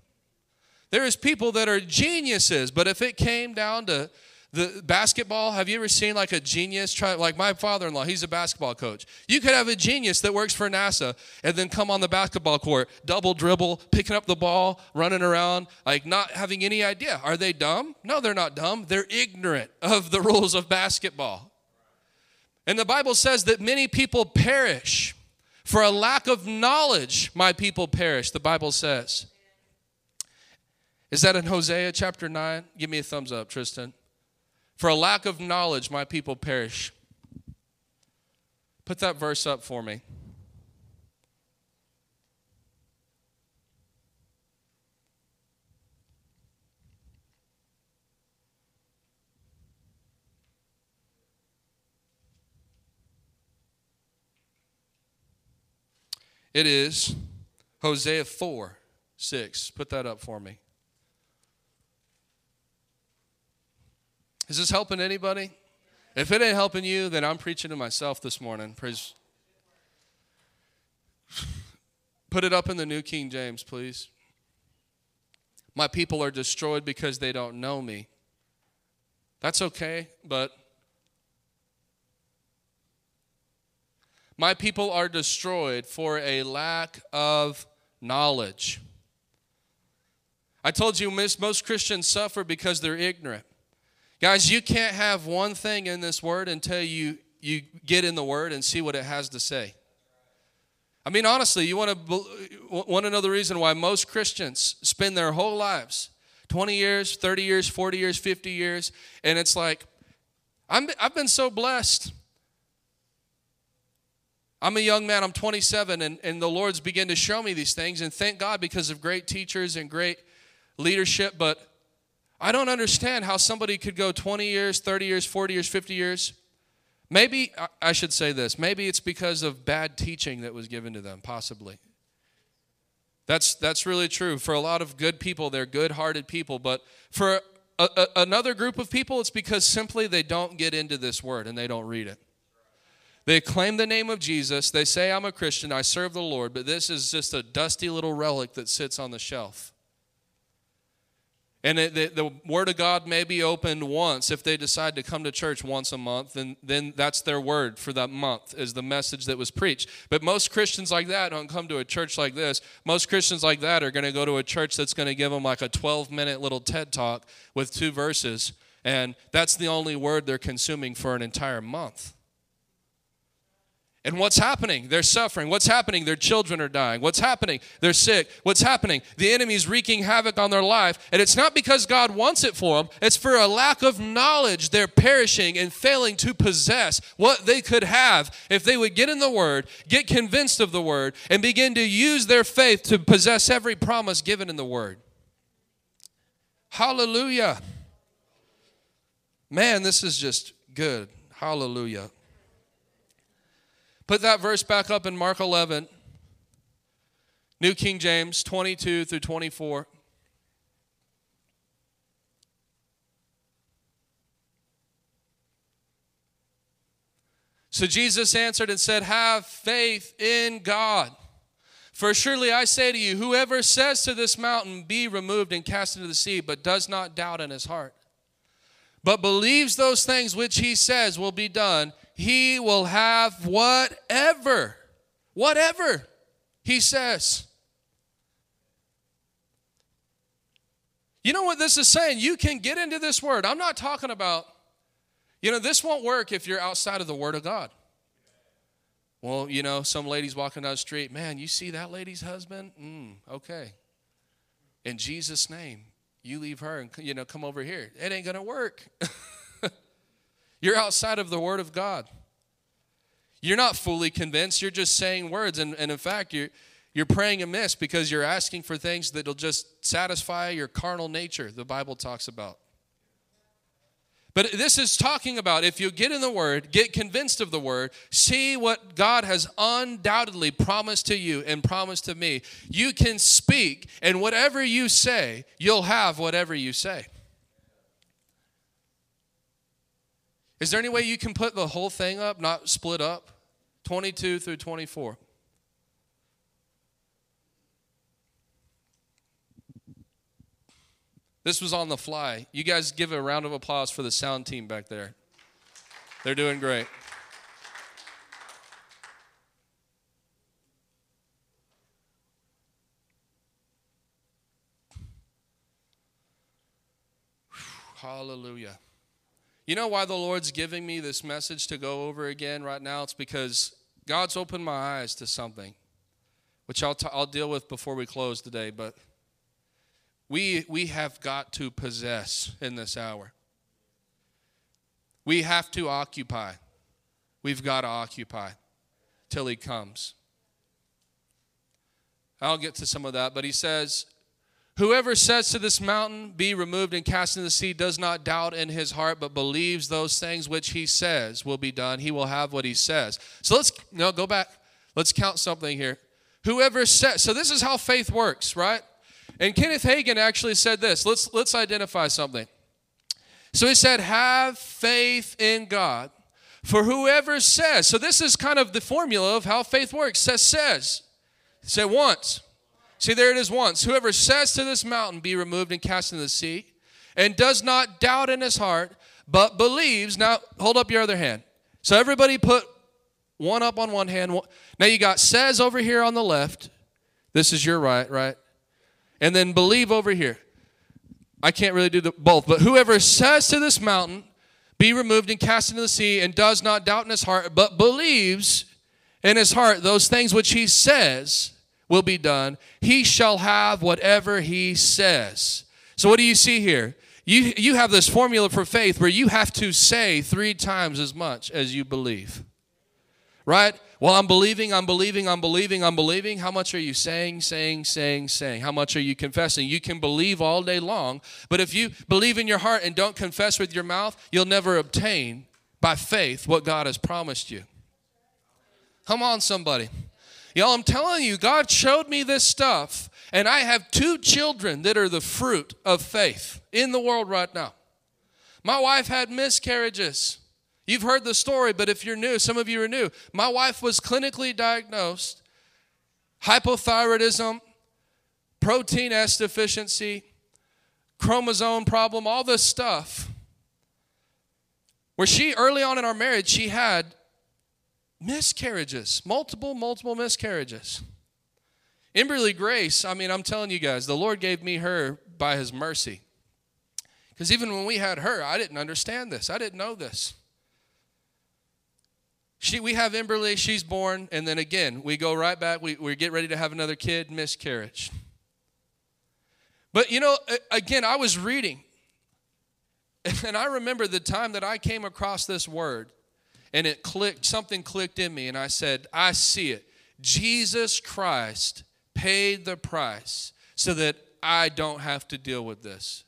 There is people that are geniuses, but if it came down to the basketball, have you ever seen like a genius try like my father-in-law, he's a basketball coach. You could have a genius that works for NASA and then come on the basketball court, double dribble, picking up the ball, running around, like not having any idea. Are they dumb? No, they're not dumb. They're ignorant of the rules of basketball. And the Bible says that many people perish for a lack of knowledge, my people perish, the Bible says. Is that in Hosea chapter 9? Give me a thumbs up, Tristan. For a lack of knowledge, my people perish. Put that verse up for me. It is Hosea 4 6. Put that up for me. Is this helping anybody? If it ain't helping you, then I'm preaching to myself this morning. Praise. Put it up in the New King James, please. My people are destroyed because they don't know me. That's okay, but my people are destroyed for a lack of knowledge. I told you most Christians suffer because they're ignorant. Guys, you can't have one thing in this word until you, you get in the word and see what it has to say. I mean, honestly, you want to want to know the reason why most Christians spend their whole lives 20 years, 30 years, 40 years, 50 years, and it's like, I'm, I've been so blessed. I'm a young man, I'm 27, and, and the Lord's begun to show me these things, and thank God because of great teachers and great leadership, but I don't understand how somebody could go 20 years, 30 years, 40 years, 50 years. Maybe, I should say this, maybe it's because of bad teaching that was given to them, possibly. That's, that's really true. For a lot of good people, they're good hearted people. But for a, a, another group of people, it's because simply they don't get into this word and they don't read it. They claim the name of Jesus. They say, I'm a Christian, I serve the Lord, but this is just a dusty little relic that sits on the shelf. And it, the, the, Word of God may be opened once if they decide to come to church once a month, and then that's their word for that month, is the message that was preached. But most Christians like that don't come to a church like this. Most Christians like that are going to go to a church that's going to give them like a 12 minute little TED talk with two verses, and that's the only word they're consuming for an entire month. And what's happening? They're suffering. What's happening? Their children are dying. What's happening? They're sick. What's happening? The enemy's wreaking havoc on their life. And it's not because God wants it for them, it's for a lack of knowledge. They're perishing and failing to possess what they could have if they would get in the Word, get convinced of the Word, and begin to use their faith to possess every promise given in the Word. Hallelujah. Man, this is just good. Hallelujah. Put that verse back up in Mark 11, New King James 22 through 24. So Jesus answered and said, Have faith in God. For surely I say to you, whoever says to this mountain, Be removed and cast into the sea, but does not doubt in his heart, but believes those things which he says will be done, he will have whatever, whatever he says. You know what this is saying? You can get into this word. I'm not talking about, you know, this won't work if you're outside of the word of God. Well, you know, some ladies walking down the street, man, you see that lady's husband? Mm, okay. In Jesus' name, you leave her and, you know, come over here. It ain't going to work. you're outside of the word of God. You're not fully convinced. You're just saying words. And, and in fact, you're, you're praying amiss because you're asking for things that'll just satisfy your carnal nature, the Bible talks about. But this is talking about if you get in the Word, get convinced of the Word, see what God has undoubtedly promised to you and promised to me, you can speak, and whatever you say, you'll have whatever you say. Is there any way you can put the whole thing up, not split up? 22 through 24. This was on the fly. You guys give a round of applause for the sound team back there. They're doing great. Hallelujah. You know why the Lord's giving me this message to go over again right now? It's because God's opened my eyes to something, which I'll, t- I'll deal with before we close today. But we, we have got to possess in this hour. We have to occupy. We've got to occupy till he comes. I'll get to some of that, but he says, Whoever says to this mountain, Be removed and cast into the sea, does not doubt in his heart, but believes those things which he says will be done, he will have what he says. So let's no, go back. Let's count something here. Whoever says, so this is how faith works, right? And Kenneth Hagin actually said this. Let's, let's identify something. So he said, Have faith in God. For whoever says, so this is kind of the formula of how faith works. Says, says. Say once. See, there it is once. Whoever says to this mountain, Be removed and cast into the sea, and does not doubt in his heart, but believes. Now, hold up your other hand. So everybody put one up on one hand. Now you got says over here on the left. This is your right, right? and then believe over here. I can't really do the, both, but whoever says to this mountain, be removed and cast into the sea, and does not doubt in his heart, but believes in his heart those things which he says will be done, he shall have whatever he says. So, what do you see here? You, you have this formula for faith where you have to say three times as much as you believe. Right? Well, I'm believing, I'm believing, I'm believing, I'm believing. How much are you saying, saying, saying, saying? How much are you confessing? You can believe all day long, but if you believe in your heart and don't confess with your mouth, you'll never obtain by faith what God has promised you. Come on, somebody. Y'all, I'm telling you, God showed me this stuff, and I have two children that are the fruit of faith in the world right now. My wife had miscarriages. You've heard the story, but if you're new, some of you are new. My wife was clinically diagnosed hypothyroidism, protein S deficiency, chromosome problem, all this stuff. Where she, early on in our marriage, she had miscarriages, multiple, multiple miscarriages. Emberly Grace, I mean, I'm telling you guys, the Lord gave me her by His mercy. Because even when we had her, I didn't understand this, I didn't know this. She, we have Emberly, she's born, and then again, we go right back, we, we get ready to have another kid, miscarriage. But you know, again, I was reading, and I remember the time that I came across this word, and it clicked, something clicked in me, and I said, I see it. Jesus Christ paid the price so that I don't have to deal with this.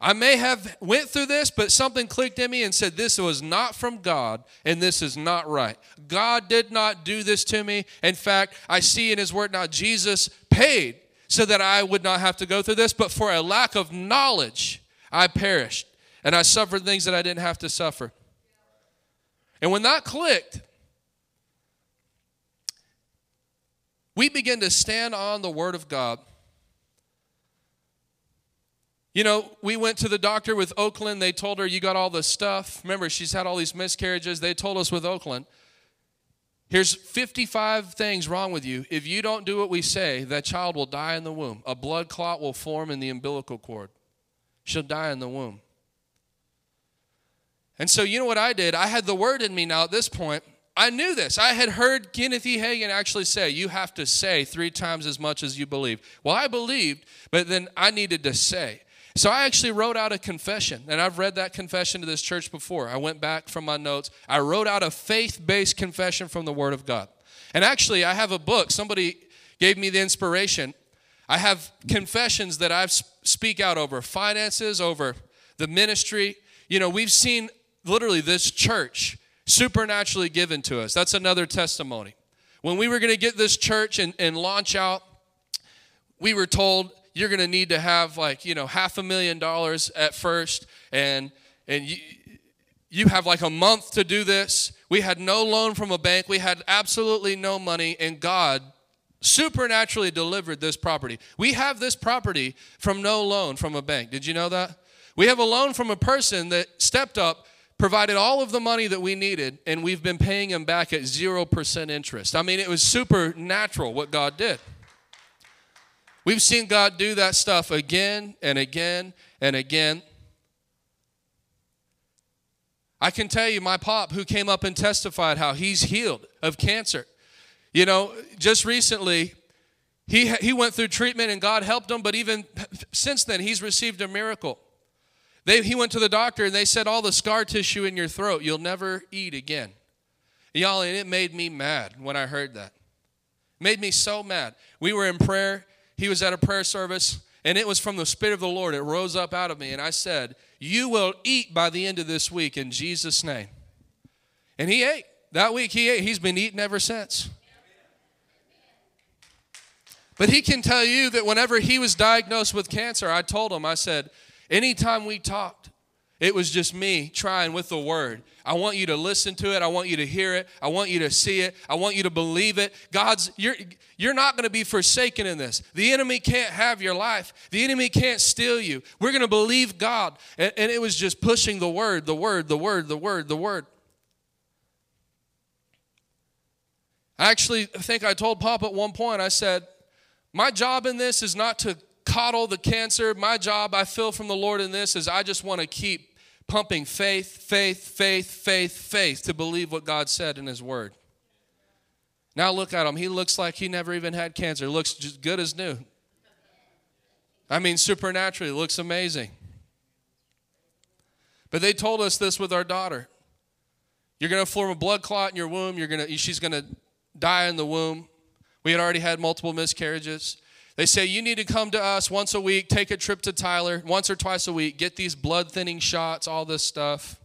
I may have went through this, but something clicked in me and said this was not from God and this is not right. God did not do this to me. In fact, I see in his word now Jesus paid so that I would not have to go through this, but for a lack of knowledge, I perished and I suffered things that I didn't have to suffer. And when that clicked, we began to stand on the Word of God. You know, we went to the doctor with Oakland. They told her, You got all this stuff. Remember, she's had all these miscarriages. They told us with Oakland, Here's 55 things wrong with you. If you don't do what we say, that child will die in the womb. A blood clot will form in the umbilical cord. She'll die in the womb. And so, you know what I did? I had the word in me now at this point. I knew this. I had heard Kenneth E. Hagin actually say, You have to say three times as much as you believe. Well, I believed, but then I needed to say. So I actually wrote out a confession, and I've read that confession to this church before. I went back from my notes. I wrote out a faith based confession from the Word of God. And actually, I have a book. Somebody gave me the inspiration. I have confessions that I speak out over finances, over the ministry. You know, we've seen literally this church supernaturally given to us. That's another testimony. When we were going to get this church and, and launch out, we were told you're going to need to have like you know half a million dollars at first and and you, you have like a month to do this. We had no loan from a bank. We had absolutely no money and god supernaturally delivered this property. We have this property from no loan from a bank. Did you know that? We have a loan from a person that stepped up provided all of the money that we needed and we've been paying him back at 0% interest i mean it was supernatural what god did We've seen God do that stuff again and again and again. I can tell you, my pop, who came up and testified how he's healed of cancer. You know, just recently, he, he went through treatment and God helped him, but even since then, he's received a miracle. They, he went to the doctor and they said, All the scar tissue in your throat, you'll never eat again. Y'all, and it made me mad when I heard that. It made me so mad. We were in prayer he was at a prayer service, and it was from the Spirit of the Lord. It rose up out of me, and I said, You will eat by the end of this week in Jesus' name. And he ate. That week he ate. He's been eating ever since. But he can tell you that whenever he was diagnosed with cancer, I told him, I said, anytime we talked, it was just me trying with the word. I want you to listen to it. I want you to hear it. I want you to see it. I want you to believe it. God's you're you're not going to be forsaken in this. The enemy can't have your life. The enemy can't steal you. We're going to believe God. And, and it was just pushing the word, the word, the word, the word, the word. I actually think I told Pop at one point, I said, My job in this is not to coddle the cancer. My job, I feel from the Lord in this, is I just want to keep pumping faith, faith, faith, faith, faith to believe what God said in His Word. Now look at him. He looks like he never even had cancer. Looks just good as new. I mean, supernaturally, looks amazing. But they told us this with our daughter. You're going to form a blood clot in your womb. You're going to, she's going to die in the womb. We had already had multiple miscarriages. They say, You need to come to us once a week, take a trip to Tyler once or twice a week, get these blood thinning shots, all this stuff.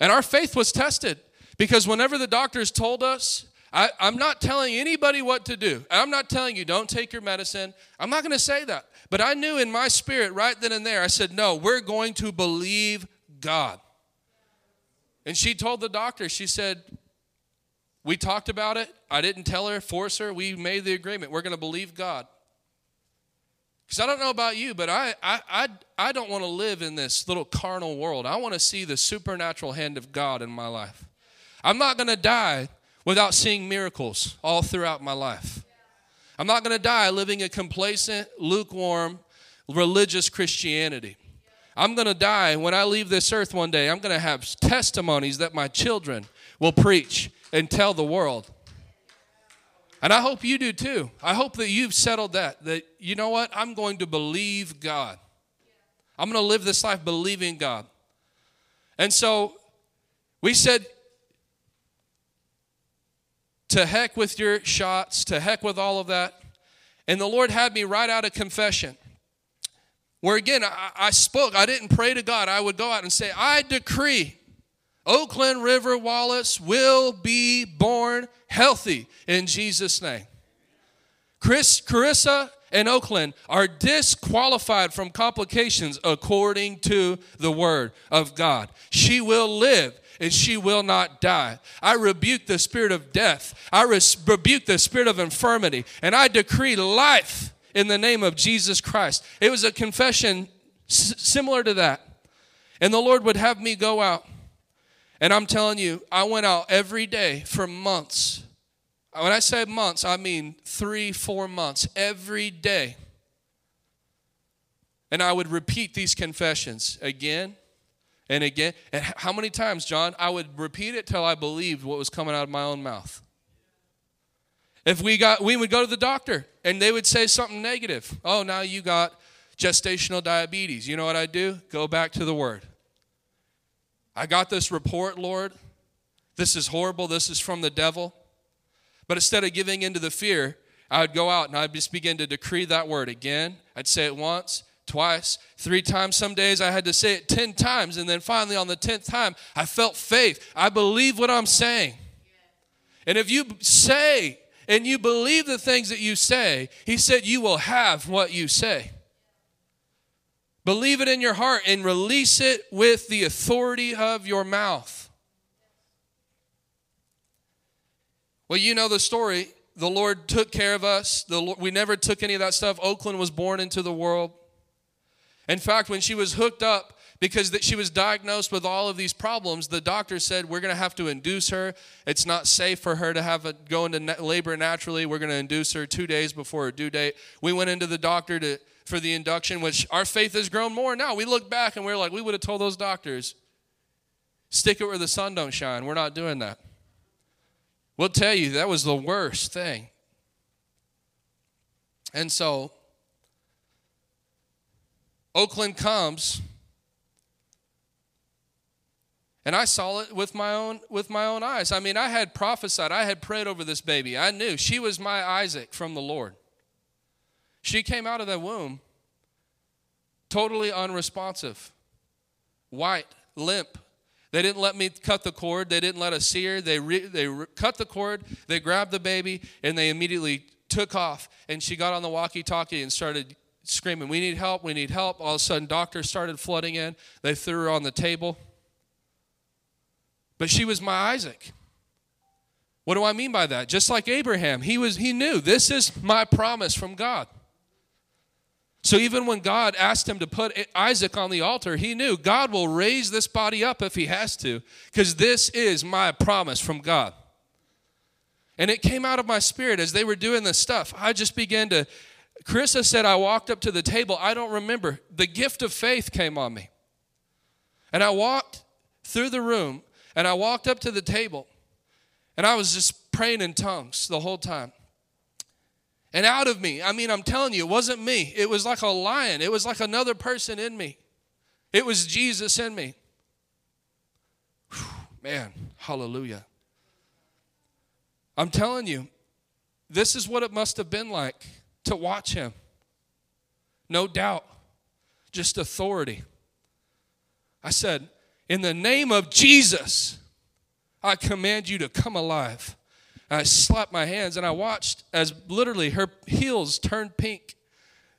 And our faith was tested because whenever the doctors told us, I, am not telling anybody what to do. I'm not telling you, don't take your medicine. I'm not going to say that. But I knew in my spirit right then and there, I said, No, we're going to believe God. And she told the doctor, she said, we talked about it. I didn't tell her, force her. We made the agreement. We're going to believe God. Because I don't know about you, but I, I, I, I don't want to live in this little carnal world. I want to see the supernatural hand of God in my life. I'm not going to die without seeing miracles all throughout my life. I'm not going to die living a complacent, lukewarm, religious Christianity. I'm going to die when I leave this earth one day. I'm going to have testimonies that my children will preach and tell the world. And I hope you do too. I hope that you've settled that, that you know what? I'm going to believe God. I'm going to live this life believing God. And so we said, to heck with your shots, to heck with all of that. And the Lord had me write out a confession where again I, I, spoke i didn't pray to god i would go out and say i decree Oakland River Wallace will be born healthy in Jesus' name. Chris, Carissa, and Oakland are disqualified from complications according to the word of God. She will live and she will not die. I rebuke the spirit of death. I rebuke the spirit of infirmity, and I decree life in the name of Jesus Christ. It was a confession s- similar to that. And the Lord would have me go out. And I'm telling you, I went out every day for months. When I say months, I mean three, four months, every day. And I would repeat these confessions again and again. And how many times, John? I would repeat it till I believed what was coming out of my own mouth. If we got, we would go to the doctor and they would say something negative. Oh, now you got gestational diabetes. You know what I do? Go back to the word. I got this report, Lord. This is horrible. This is from the devil. But instead of giving into the fear, I would go out and I'd just begin to decree that word again. I'd say it once, twice, three times. Some days I had to say it 10 times. And then finally, on the 10th time, I felt faith. I believe what I'm saying. And if you say and you believe the things that you say, he said, you will have what you say. Believe it in your heart and release it with the authority of your mouth. Well, you know the story. The Lord took care of us. Lord, we never took any of that stuff. Oakland was born into the world. In fact, when she was hooked up, because that she was diagnosed with all of these problems, the doctor said we're going to have to induce her. It's not safe for her to have a, go into labor naturally. We're going to induce her two days before her due date. We went into the doctor to for the induction, which our faith has grown more now. We look back and we're like, we would have told those doctors, stick it where the sun don't shine. We're not doing that. We'll tell you that was the worst thing. And so Oakland comes and I saw it with my own with my own eyes. I mean, I had prophesied, I had prayed over this baby. I knew she was my Isaac from the Lord. She came out of that womb totally unresponsive, white, limp. They didn't let me cut the cord. They didn't let us see her. They, re, they re, cut the cord, they grabbed the baby, and they immediately took off. And she got on the walkie talkie and started screaming, We need help, we need help. All of a sudden, doctors started flooding in. They threw her on the table. But she was my Isaac. What do I mean by that? Just like Abraham, he was he knew this is my promise from God. So even when God asked him to put Isaac on the altar, he knew God will raise this body up if he has to, because this is my promise from God. And it came out of my spirit as they were doing this stuff. I just began to, Carissa said, I walked up to the table. I don't remember. The gift of faith came on me. And I walked through the room and I walked up to the table and I was just praying in tongues the whole time. And out of me, I mean, I'm telling you, it wasn't me. It was like a lion, it was like another person in me. It was Jesus in me. Whew, man, hallelujah. I'm telling you, this is what it must have been like to watch him. No doubt, just authority. I said, In the name of Jesus, I command you to come alive. I slapped my hands and I watched as literally her heels turned pink.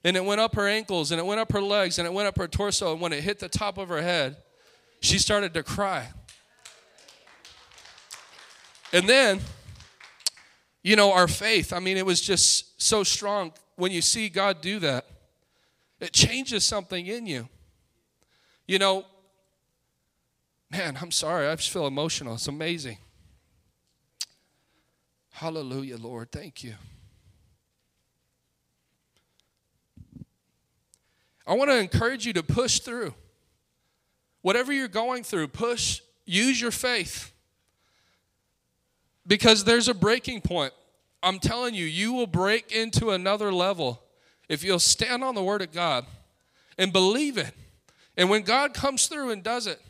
And it went up her ankles and it went up her legs and it went up her torso. And when it hit the top of her head, she started to cry. And then, you know, our faith, I mean, it was just so strong. When you see God do that, it changes something in you. You know, man, I'm sorry, I just feel emotional. It's amazing. Hallelujah, Lord. Thank you. I want to encourage you to push through. Whatever you're going through, push, use your faith. Because there's a breaking point. I'm telling you, you will break into another level if you'll stand on the Word of God and believe it. And when God comes through and does it,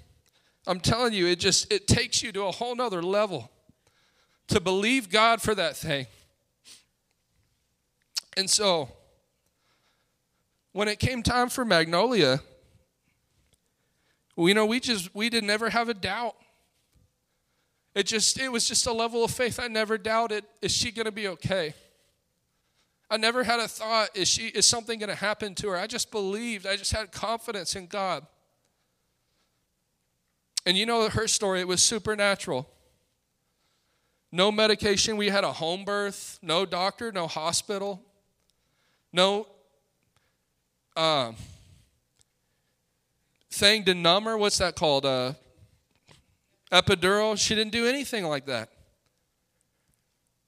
I'm telling you, it just it takes you to a whole nother level to believe God for that thing. And so, when it came time for Magnolia, you know, we just we did never have a doubt. It just it was just a level of faith. I never doubted, is she gonna be okay? I never had a thought, is she is something gonna happen to her? I just believed, I just had confidence in God. And you know her story, it was supernatural. No medication. We had a home birth, no doctor, no hospital, no uh, thing to numb her. What's that called? Uh, epidural. She didn't do anything like that.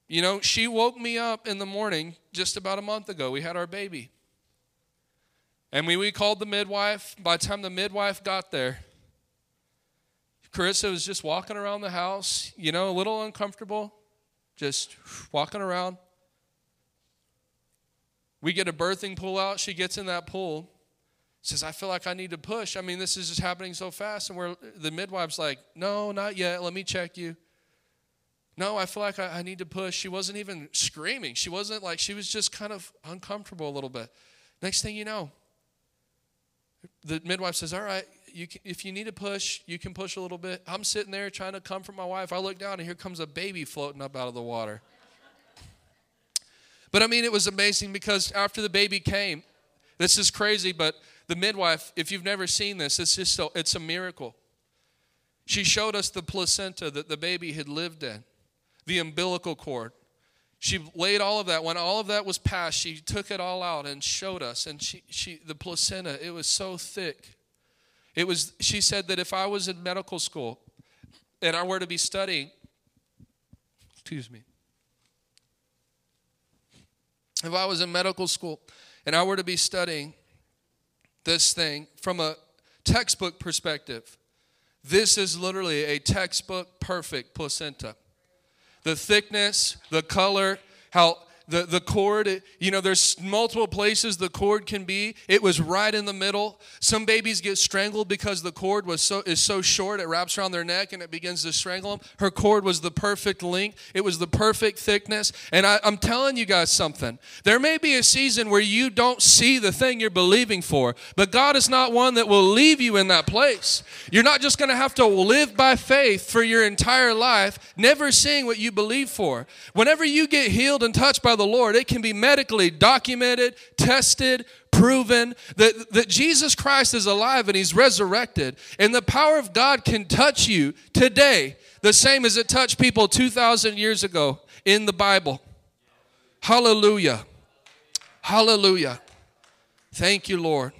You know, she woke me up in the morning just about a month ago. We had our baby. And we, we called the midwife. By the time the midwife got there, Carissa was just walking around the house, you know, a little uncomfortable, just walking around. We get a birthing pool out. She gets in that pool. Says, I feel like I need to push. I mean, this is just happening so fast. And where the midwife's like, No, not yet. Let me check you. No, I feel like I, I need to push. She wasn't even screaming. She wasn't like, she was just kind of uncomfortable a little bit. Next thing you know, the midwife says, All right, you can, if you need to push, you can push a little bit. I'm sitting there trying to comfort my wife. I look down and here comes a baby floating up out of the water. But I mean, it was amazing because after the baby came, this is crazy, but the midwife, if you've never seen this, it's just so, it's a miracle. She showed us the placenta that the baby had lived in the umbilical cord. She laid all of that. When all of that was passed, she took it all out and showed us. And she, she, the placenta, it was so thick. It was, she said that if I was in medical school and I were to be studying, excuse me, if I was in medical school and I were to be studying this thing from a textbook perspective, this is literally a textbook perfect placenta. The thickness, the color, how the, the cord, you know, there's multiple places the cord can be. It was right in the middle. Some babies get strangled because the cord was so is so short, it wraps around their neck and it begins to strangle them. Her cord was the perfect length, it was the perfect thickness. And I, I'm telling you guys something. There may be a season where you don't see the thing you're believing for, but God is not one that will leave you in that place. You're not just going to have to live by faith for your entire life, never seeing what you believe for. Whenever you get healed and touched by the Lord, it can be medically documented, tested, proven that, that Jesus Christ is alive and he's resurrected. And the power of God can touch you today, the same as it touched people 2,000 years ago in the Bible. Hallelujah. Hallelujah. Thank you, Lord.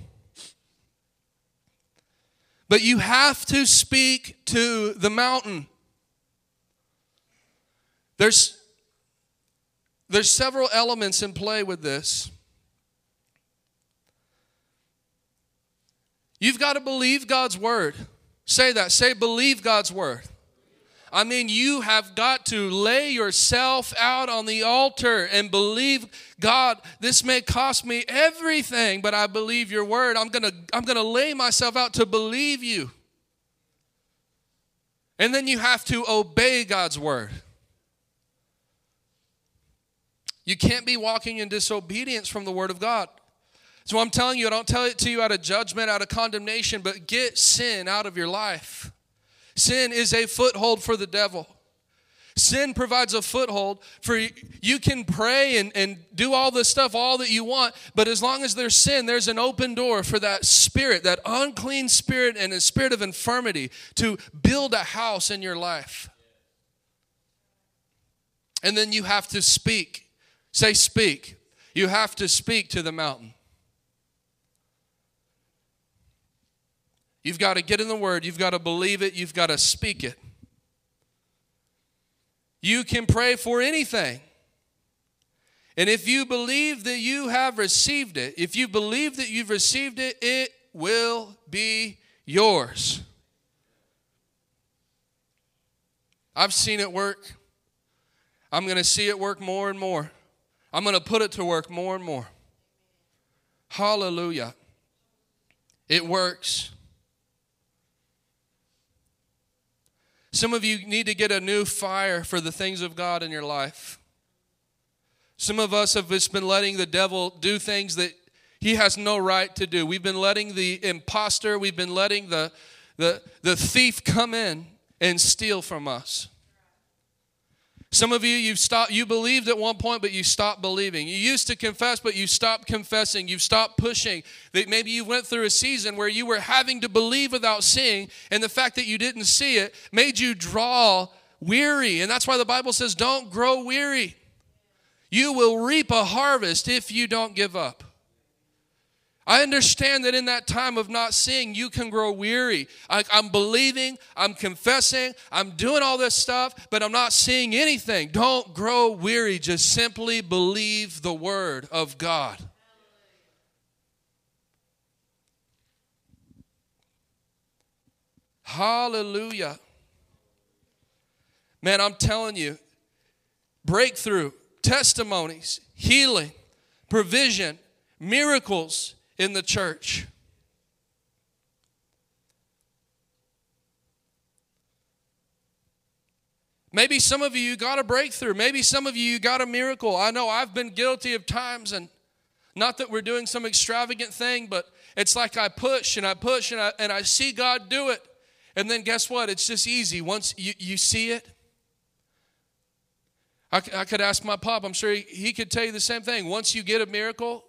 But you have to speak to the mountain. There's there's several elements in play with this. You've got to believe God's word. Say that. Say, believe God's word. I mean, you have got to lay yourself out on the altar and believe God. This may cost me everything, but I believe your word. I'm going to I'm going to lay myself out to believe you. And then you have to obey God's word. You can't be walking in disobedience from the Word of God. So I'm telling you, I don't tell it to you out of judgment, out of condemnation, but get sin out of your life. Sin is a foothold for the devil. Sin provides a foothold for you can pray and, and do all this stuff, all that you want, but as long as there's sin, there's an open door for that spirit, that unclean spirit and a spirit of infirmity to build a house in your life. And then you have to speak. Say, speak. You have to speak to the mountain. You've got to get in the word, you've got to believe it, you've got to speak it. You can pray for anything. And if you believe that you have received it, if you believe that you've received it, it will be yours. I've seen it work. I'm going to see it work more and more. I'm going to put it to work more and more. Hallelujah. It works. Some of you need to get a new fire for the things of God in your life. Some of us have just been letting the devil do things that he has no right to do. We've been letting the impostor, we've been letting the, the, the thief come in and steal from us. Some of you, you've stopped, you believed at one point, but you stopped believing. You used to confess, but you stopped confessing. You've stopped pushing. That maybe you went through a season where you were having to believe without seeing, and the fact that you didn't see it made you draw weary. And that's why the Bible says, don't grow weary. You will reap a harvest if you don't give up. I understand that in that time of not seeing, you can grow weary. I, am believing, I'm confessing, I'm doing all this stuff, but I'm not seeing anything. Don't grow weary. Just simply believe the word of God. Hallelujah. Man, I'm telling you, breakthrough, testimonies, healing, provision, miracles in the church. Maybe some of you got a breakthrough. Maybe some of you got a miracle. I know I've been guilty of times, and not that we're doing some extravagant thing, but it's like I push and I push and I, and I see God do it. And then guess what? It's just easy. Once you, you see it, I, I could ask my pop, I'm sure he, he could tell you the same thing. Once you get a miracle,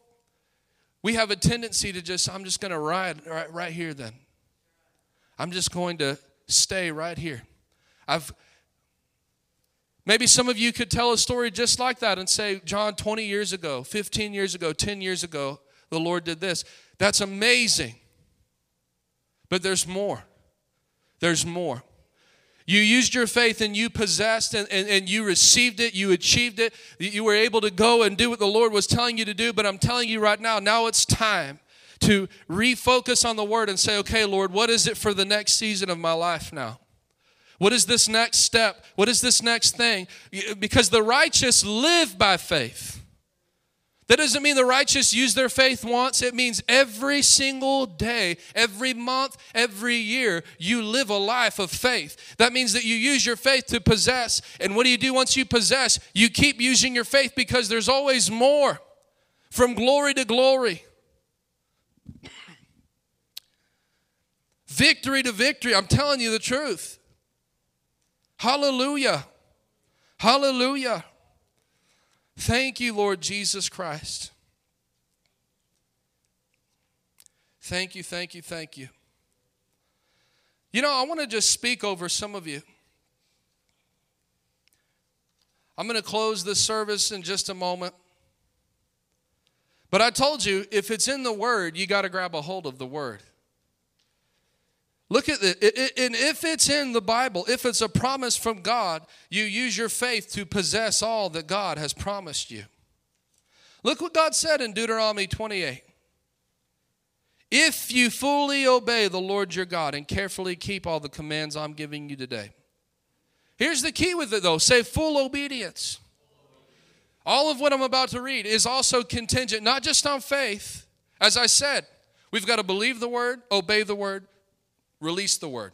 we have a tendency to just, I'm just going to ride right, right here then. I'm just going to stay right here. I've, Maybe some of you could tell a story just like that and say, John, 20 years ago, 15 years ago, 10 years ago, the Lord did this. That's amazing. But there's more. There's more. You used your faith and you possessed and, and, and you received it, you achieved it, you were able to go and do what the Lord was telling you to do. But I'm telling you right now, now it's time to refocus on the word and say, okay, Lord, what is it for the next season of my life now? What is this next step? What is this next thing? Because the righteous live by faith. That doesn't mean the righteous use their faith once. It means every single day, every month, every year, you live a life of faith. That means that you use your faith to possess. And what do you do once you possess? You keep using your faith because there's always more from glory to glory. victory to victory. I'm telling you the truth. Hallelujah. Hallelujah. Thank you, Lord Jesus Christ. Thank you, thank you, thank you. You know, I want to just speak over some of you. I'm going to close this service in just a moment. But I told you, if it's in the Word, you got to grab a hold of the Word. Look at it. And if it's in the Bible, if it's a promise from God, you use your faith to possess all that God has promised you. Look what God said in Deuteronomy 28. If you fully obey the Lord your God and carefully keep all the commands I'm giving you today. Here's the key with it though say full obedience. All of what I'm about to read is also contingent, not just on faith. As I said, we've got to believe the word, obey the word, Release the word.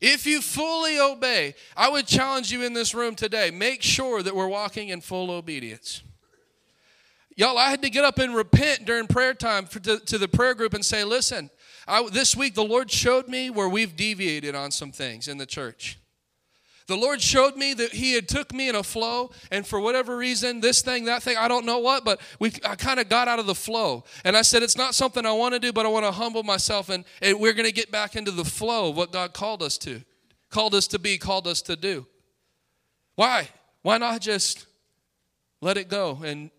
If you fully obey, I would challenge you in this room today make sure that we're walking in full obedience. Y'all, I had to get up and repent during prayer time to, to the prayer group and say, listen, I, this week the Lord showed me where we've deviated on some things in the church. The Lord showed me that He had took me in a flow, and for whatever reason, this thing, that thing, I don't know what, but we I kind of got out of the flow. And I said, it's not something I want to do, but I want to humble myself, and, and we're going to get back into the flow of what God called us to, called us to be, called us to do. Why? Why not just let it go? And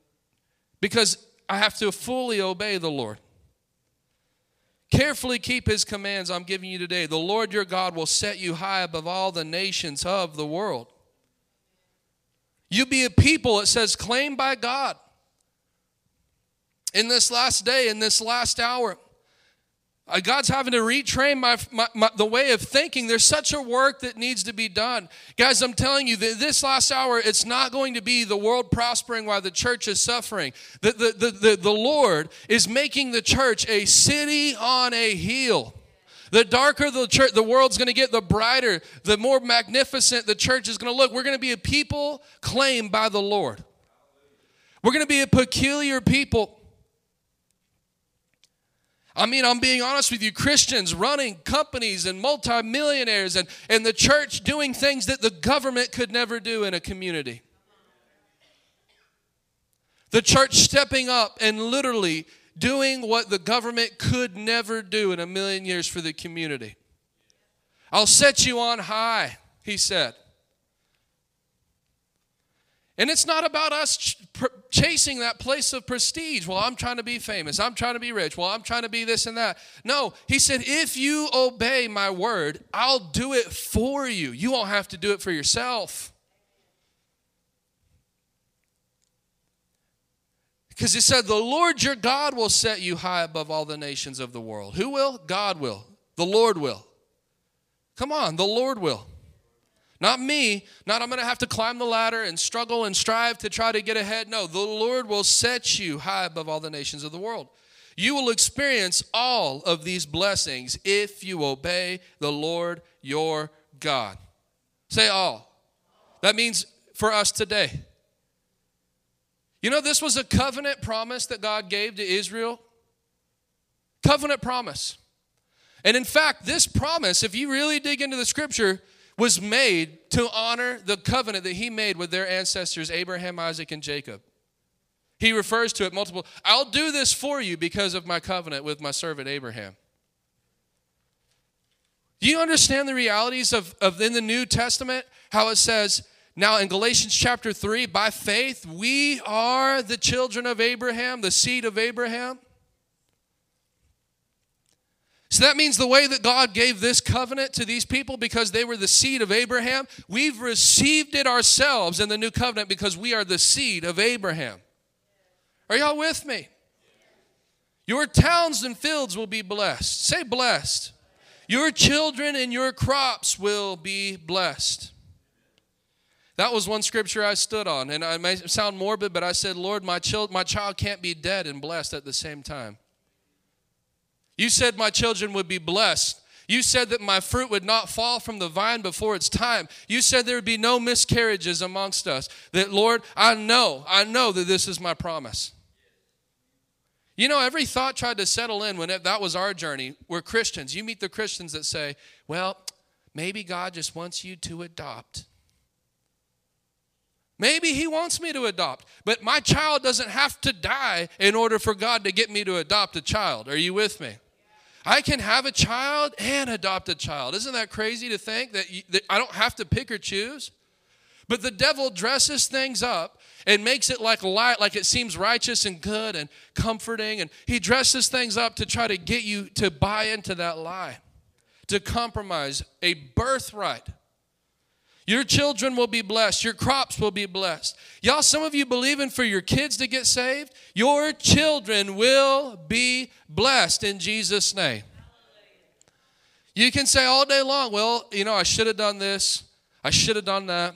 because I have to fully obey the Lord. Carefully keep his commands I'm giving you today. The Lord your God will set you high above all the nations of the world. You be a people, it says, claimed by God. In this last day, in this last hour, Uh, God's having to retrain my, my, my, the way of thinking. There's such a work that needs to be done. Guys, I'm telling you that this last hour, it's not going to be the world prospering while the church is suffering. The, the, the, the, the Lord is making the church a city on a hill. The darker the church, the world's going to get, the brighter, the more magnificent the church is going to look. We're going to be a people claimed by the Lord. We're going to be a peculiar people. I mean, I'm being honest with you, Christians running companies and multimillionaires and, and the church doing things that the government could never do in a community. The church stepping up and literally doing what the government could never do in a million years for the community. I'll set you on high, he said. And it's not about us ch- chasing that place of prestige. Well, I'm trying to be famous. I'm trying to be rich. Well, I'm trying to be this and that. No, he said, if you obey my word, I'll do it for you. You won't have to do it for yourself. Because he said, The Lord your God will set you high above all the nations of the world. Who will? God will. The Lord will. Come on, the Lord will. Not me, not I'm going to have to climb the ladder and struggle and strive to try to get ahead. No, the Lord will set you high above all the nations of the world. You will experience all of these blessings if you obey the Lord your God. Say all. That means for us today. You know, this was a covenant promise that God gave to Israel. Covenant promise. And in fact, this promise, if you really dig into the scripture, was made to honor the covenant that he made with their ancestors, Abraham, Isaac, and Jacob. He refers to it multiple. I'll do this for you because of my covenant with my servant Abraham. Do you understand the realities of, of in the New Testament how it says, now in Galatians chapter 3, by faith, we are the children of Abraham, the seed of Abraham? So that means the way that God gave this covenant to these people because they were the seed of Abraham, we've received it ourselves in the new covenant because we are the seed of Abraham. Are y'all with me? Your towns and fields will be blessed. Say blessed. Your children and your crops will be blessed. That was one scripture I stood on, and I may sound morbid, but I said, Lord, my child, my child can't be dead and blessed at the same time. You said my children would be blessed. You said that my fruit would not fall from the vine before its time. You said there would be no miscarriages amongst us. That, Lord, I know, I know that this is my promise. You know, every thought tried to settle in when it, that was our journey. We're Christians. You meet the Christians that say, well, maybe God just wants you to adopt. Maybe He wants me to adopt, but my child doesn't have to die in order for God to get me to adopt a child. Are you with me? I can have a child and adopt a child. Isn't that crazy to think that, you, that I don't have to pick or choose? But the devil dresses things up and makes it like light, like it seems righteous and good and comforting. And he dresses things up to try to get you to buy into that lie, to compromise a birthright. Your children will be blessed. Your crops will be blessed. Y'all, some of you believing for your kids to get saved. Your children will be blessed in Jesus' name. You can say all day long, well, you know, I should have done this. I should have done that.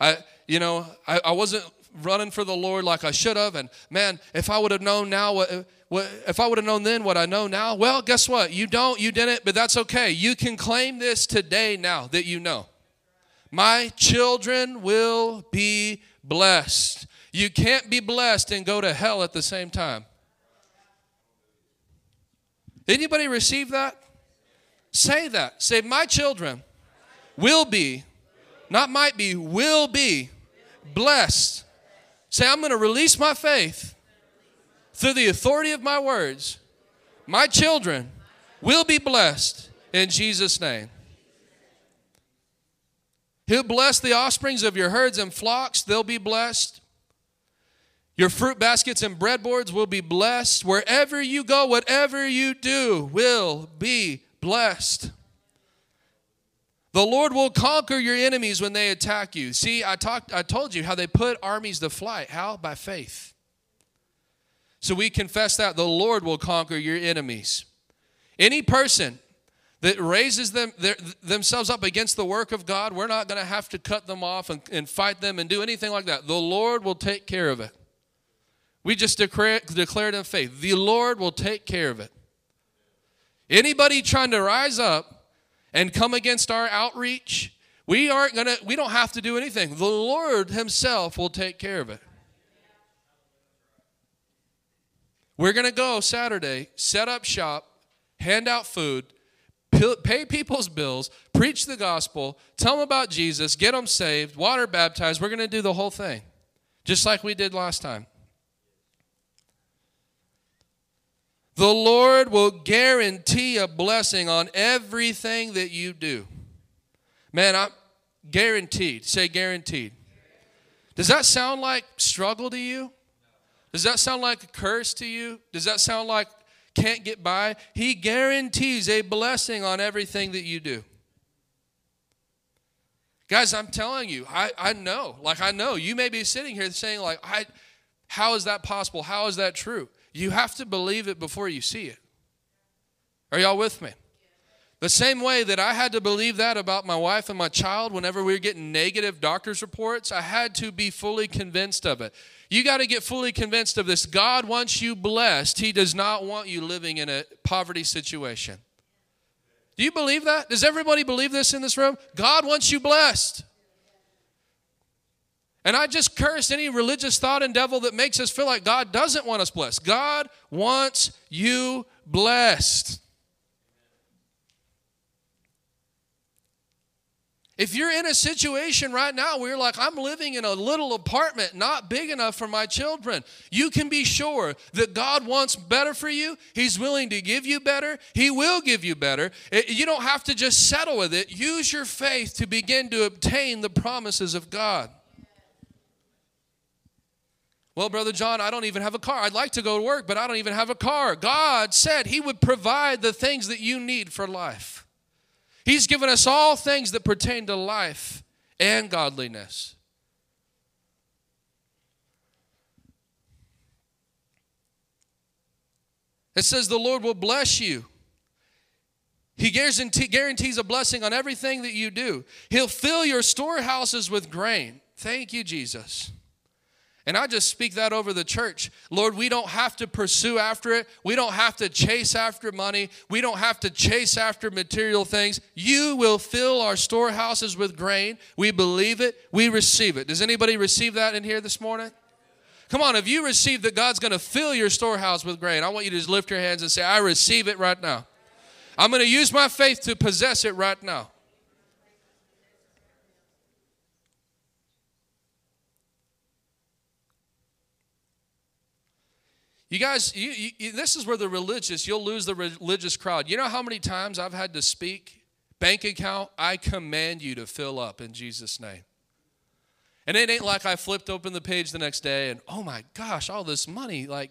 I, you know, I, I wasn't running for the Lord like I should have. And man, if I would have known now what, what if I would have known then what I know now, well, guess what? You don't, you didn't, but that's okay. You can claim this today now that you know. My children will be blessed. You can't be blessed and go to hell at the same time. Anybody receive that? Say that. Say, My children will be, not might be, will be blessed. Say, I'm going to release my faith through the authority of my words. My children will be blessed in Jesus' name. He'll bless the offsprings of your herds and flocks, they'll be blessed. Your fruit baskets and breadboards will be blessed. Wherever you go, whatever you do will be blessed. The Lord will conquer your enemies when they attack you. See, I talked I told you how they put armies to flight. How? By faith. So we confess that the Lord will conquer your enemies. Any person that raises them their, themselves up against the work of God, we're not going to have to cut them off and, and, fight them and do anything like that. The Lord will take care of it. We just declare, declared in faith, the Lord will take care of it. Anybody trying to rise up and come against our outreach, we aren't going to, we don't have to do anything. The Lord Himself will take care of it. We're going to go Saturday, set up shop hand out food, pay people's bills, preach the gospel, tell them about Jesus, get them saved, water baptized. We're going to do the whole thing, just like we did last time. The Lord will guarantee a blessing on everything that you do. Man, I'm guaranteed. Say guaranteed. Does that sound like struggle to you? Does that sound like a curse to you? Does that sound like can't get by? He guarantees a blessing on everything that you do. Guys, I'm telling you, I, I know, like I know, you may be sitting here saying, like, I how is that possible? How is that true? You have to believe it before you see it. Are y'all with me? The same way that I had to believe that about my wife and my child whenever we were getting negative doctor's reports, I had to be fully convinced of it. You got to get fully convinced of this. God wants you blessed, He does not want you living in a poverty situation. Do you believe that? Does everybody believe this in this room? God wants you blessed. And I just curse any religious thought and devil that makes us feel like God doesn't want us blessed. God wants you blessed. If you're in a situation right now where you're like, I'm living in a little apartment, not big enough for my children, you can be sure that God wants better for you. He's willing to give you better. He will give you better. Eh, you don't have to just settle with it. Use your faith to begin to obtain the promises of God. Well, Brother John, I don't even have a car. I'd like to go to work, but I don't even have a car. God said He would provide the things that you need for life. He's given us all things that pertain to life and godliness. It says the Lord will bless you. He guarantees a blessing on everything that you do. He'll fill your storehouses with grain. Thank you, Jesus. And I just speak that over the church. Lord, we don't have to pursue after it. We don't have to chase after money. We don't have to chase after material things. You will fill our storehouses with grain. We believe it. We receive it. Does anybody receive that in here this morning? Come on, if you receive that God's going to fill your storehouse with grain, I want you to just lift your hands and say, I receive it right now. I'm going to use my faith to possess it right now. You guys, you, you, this is where the religious, you'll lose the religious crowd. You know how many times I've had to speak? Bank account, I command you to fill up in Jesus' name. And it ain't like I flipped open the page the next day and, oh my gosh, all this money. Like,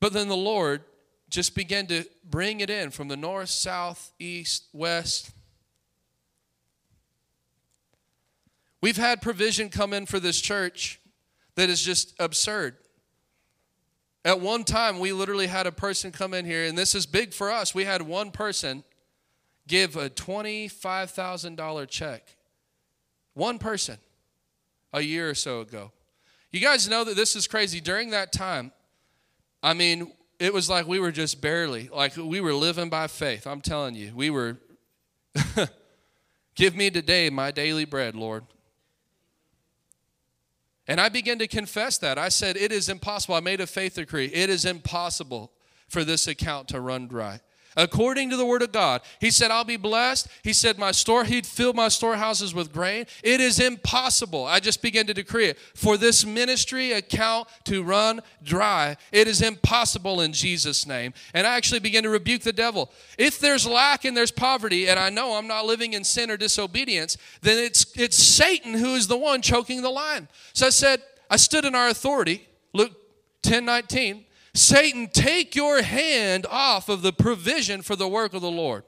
but then the Lord just began to bring it in from the north, south, east, west. We've had provision come in for this church that is just absurd. At one time, we literally had a person come in here, and this is big for us. We had one person give a $25,000 check. One person a year or so ago. You guys know that this is crazy. During that time, I mean, it was like we were just barely, like we were living by faith. I'm telling you, we were, give me today my daily bread, Lord. And I began to confess that. I said, It is impossible. I made a faith decree. It is impossible for this account to run dry according to the word of God. He said, I'll be blessed. He said, My store, he'd fill my storehouses with grain. It is impossible. I just began to decree it for this ministry account to run dry. It is impossible in Jesus' name. And I actually began to rebuke the devil. If there's lack and there's poverty, and I know I'm not living in sin or disobedience, then it's it's Satan who is the one choking the line. So I said, I stood in our authority, Luke 10 19. Satan, take your hand off of the provision for the work of the Lord.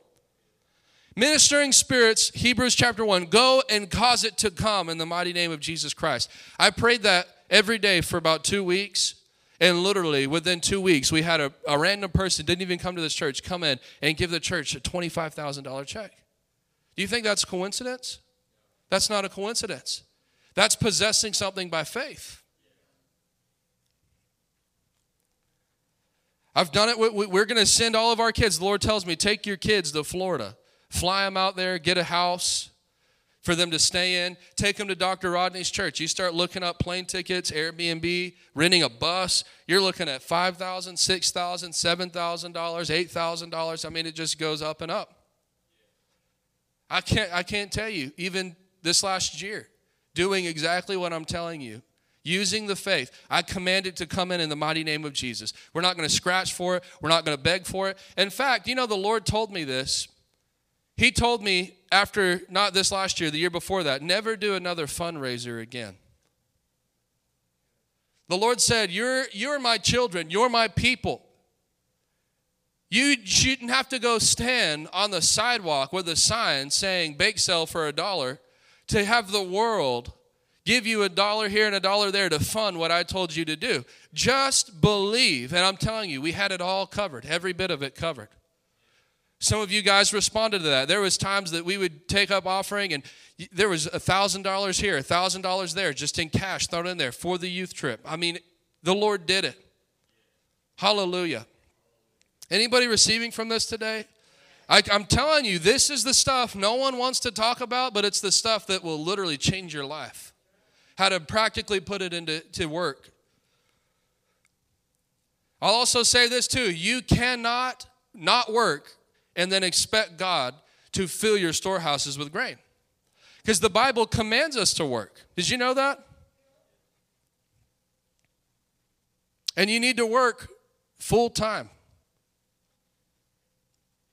Ministering spirits, Hebrews chapter 1, go and cause it to come in the mighty name of Jesus Christ. I prayed that every day for about two weeks. And literally within two weeks, we had a, a random person, didn't even come to this church, come in and give the church a $25,000 check. Do you think that's coincidence? That's not a coincidence. That's possessing something by faith. I've done it. We're going to send all of our kids. The Lord tells me, take your kids to Florida, fly them out there, get a house, for them to stay in. Take them to Dr. Rodney's church. You start looking up plane tickets, Airbnb, renting a bus. You're looking at $5,000, $6,000, $7,000, $8,000. I mean, it just goes up and up. I can't, I can't tell you, even this last year, doing exactly what I'm telling you using the faith. I command it to come in in the mighty name of Jesus. We're not going to scratch for it, we're not going to beg for it. In fact, you know, the Lord told me this. He told me after, not this last year, the year before that, never do another fundraiser again. The Lord said, You're, you're my children, you're my people. You shouldn't have to go stand on the sidewalk with a sign saying bake sale for a dollar to have the world give you a dollar here and a dollar there to fund what I told you to do. Just believe. And I'm telling you, we had it all covered, every bit of it covered. Some of you guys responded to that. There was times that we would take up offering and there was a $1,000 here, a $1,000 there, just in cash thrown in there for the youth trip. I mean, the Lord did it. Hallelujah. Anybody receiving from this today? I, am telling you, this is the stuff no one wants to talk about, but it's the stuff that will literally change your life how to practically put it into to work. I'll also say this too you cannot not work and then expect God to fill your storehouses with grain. Because the Bible commands us to work. Did you know that? And you need to work full time.